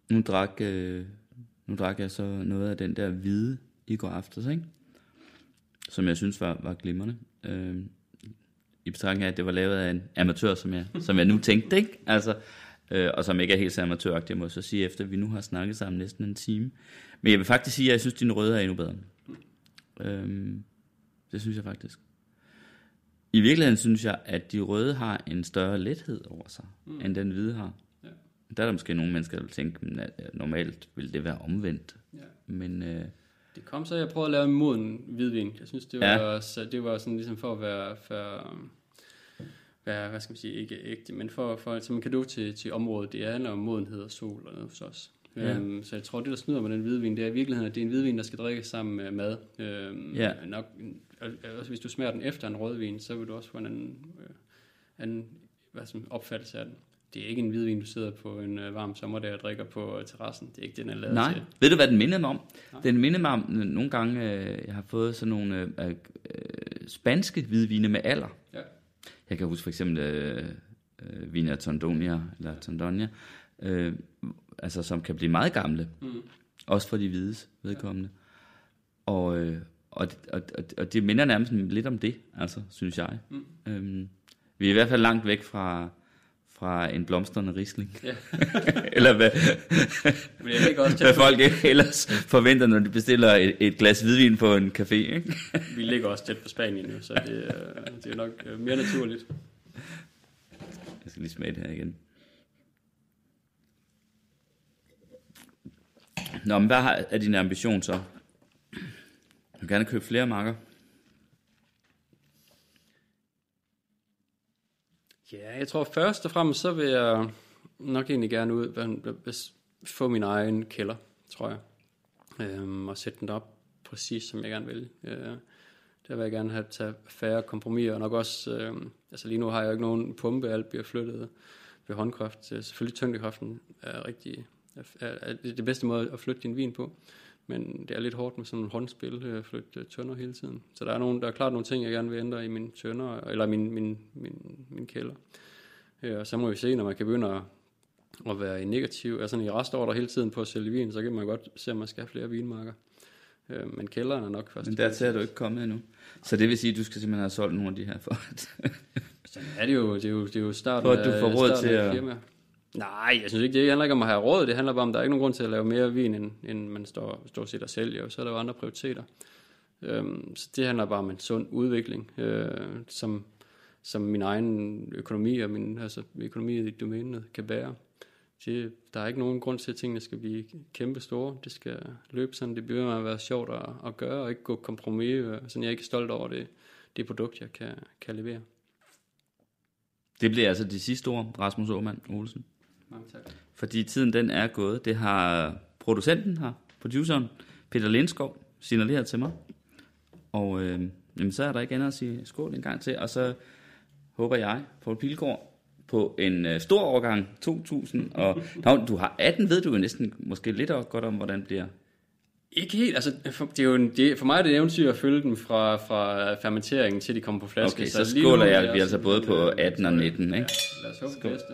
[SPEAKER 3] nu drak, øh, nu drak jeg så noget af den der hvide i går aftes, ikke? Som jeg synes var, var glimrende. Øh, I betragtning af, at det var lavet af en amatør, som jeg, som jeg nu tænkte, ikke? Altså, øh, og som ikke er helt så amatøragtig, må så sige, efter vi nu har snakket sammen næsten en time. Men jeg vil faktisk sige, at jeg synes, at din røde er endnu bedre. Øh, det synes jeg faktisk. I virkeligheden synes jeg, at de røde har en større lethed over sig, mm. end den hvide har.
[SPEAKER 4] Ja.
[SPEAKER 3] Der er der måske nogle mennesker, der vil tænke, at øh, normalt vil det være omvendt.
[SPEAKER 4] Ja.
[SPEAKER 3] Men øh,
[SPEAKER 4] Det kom så, jeg prøvede at lave en moden hvidvin. Jeg synes, det var,
[SPEAKER 3] Ja.
[SPEAKER 4] så, det var sådan ligesom for at være, for, være hvad skal man sige, ikke ægte, men for, for som en kado til, til området. Det handler om modenhed og sol og noget hos os.
[SPEAKER 3] Ja.
[SPEAKER 4] Øhm, så jeg tror, det der snyder med den hvidvin, det er i virkeligheden, at det er en hvidvin, der skal drikkes sammen med mad. Øhm,
[SPEAKER 3] Ja.
[SPEAKER 4] Nok, og, også hvis du smager den efter en rødvin, så vil du også få en anden, øh, anden hvad som, opfattelse af den. Det er ikke en hvidvin, du sidder på en øh, varm sommerdag og drikker på øh, terrassen. Det er ikke det, den er lavet
[SPEAKER 3] nej,
[SPEAKER 4] til.
[SPEAKER 3] ved du hvad den minder mig om?
[SPEAKER 4] Nej.
[SPEAKER 3] Den minder mig om, øh, nogle gange, øh, jeg har fået sådan nogle øh, øh, spanske hvidvine med alder.
[SPEAKER 4] Ja.
[SPEAKER 3] Jeg kan huske for eksempel øh, øh, Vina Tondonia, eller Tondonia, øh, altså som kan blive meget gamle.
[SPEAKER 4] Mm.
[SPEAKER 3] Også for de hvides vedkommende. Og, øh, og, og, og, og det minder nærmest lidt om det, altså, synes jeg.
[SPEAKER 4] Mm.
[SPEAKER 3] Øhm, vi er i hvert fald langt væk fra, fra en blomstrende risling.
[SPEAKER 4] Ja.
[SPEAKER 3] Eller hvad,
[SPEAKER 4] Men jeg ligger også
[SPEAKER 3] hvad
[SPEAKER 4] på,
[SPEAKER 3] folk ellers forventer, når de bestiller et, et glas hvidvin på en café. Ikke?
[SPEAKER 4] vi ligger også tæt på Spanien nu, så det, det er nok øh, mere naturligt.
[SPEAKER 3] Jeg skal lige smage det her igen. Nå, men hvad er din ambition så? Jeg vil gerne købe flere marker.
[SPEAKER 4] Ja, jeg tror først og fremmest, så vil jeg nok egentlig gerne ud, hvad- få min egen kælder, tror jeg. Øhm, og sætte den op præcis, som jeg gerne vil. Øh, der vil jeg gerne have tage færre kompromiser, og nok også, øh, altså lige nu har jeg jo ikke nogen pumpe, alt bliver flyttet ved håndkraft. Øh, selvfølgelig tyngdekraften er rigtig, er, er det bedste måde at flytte din vin på. Men det er lidt hårdt med sådan en håndspil, øh, at flytte øh, tønder hele tiden. Så der er, nogle, der er klart nogle ting, jeg gerne vil ændre i mine tønder, eller min, min, min, min kælder. Øh, og så må vi se, når man kan begynde at, at være i negativ, altså i restorder hele tiden på at sælge vin, så kan man godt se, om man skal have flere vinmarker. Øh, men kælderen er nok først.
[SPEAKER 3] Men der er du ikke kommet endnu. Så det vil sige, at du skal simpelthen have solgt nogle af de her for.
[SPEAKER 4] Ja, det er jo, det er jo, det er jo starten
[SPEAKER 3] For at du får råd til at-
[SPEAKER 4] firma. Nej, jeg synes ikke, det handler ikke om at have råd. Det handler bare om, at der er ikke nogen grund til at lave mere vin, end, end man står, står set og sælger. Så er der jo andre prioriteter. Øhm, så det handler bare om en sund udvikling, øh, som, som min egen økonomi og min altså, økonomi i domænet kan bære. Det, der er ikke nogen grund til, at tingene skal blive kæmpe store. Det skal løbe sådan, det bliver med at være sjovt at, at gøre, og ikke gå kompromis, øh, sådan jeg er ikke stolt over det, det produkt, jeg kan, kan levere.
[SPEAKER 3] Det bliver altså de sidste ord, Rasmus Aumann Olsen.
[SPEAKER 4] Mange tak.
[SPEAKER 3] Fordi tiden den er gået. Det har producenten her, produceren, Peter Lindskov, signaleret til mig. Og øh, jamen, så er der ikke andet at sige skål en gang til, og så håber jeg, Paul Pilgaard, på en øh, stor årgang 2000, og nå, du har 18, ved du jo næsten måske lidt godt om, hvordan det bliver.
[SPEAKER 4] Ikke helt, altså for, det er jo en, det, for mig er det et eventyr at følge dem fra, fra fermenteringen til de kommer på flaske.
[SPEAKER 3] Okay, så,
[SPEAKER 4] lige
[SPEAKER 3] skåler
[SPEAKER 4] er
[SPEAKER 3] jeg, vi altså både på
[SPEAKER 4] øh,
[SPEAKER 3] 18 og 19, ikke?
[SPEAKER 4] Lad os håbe det bedste.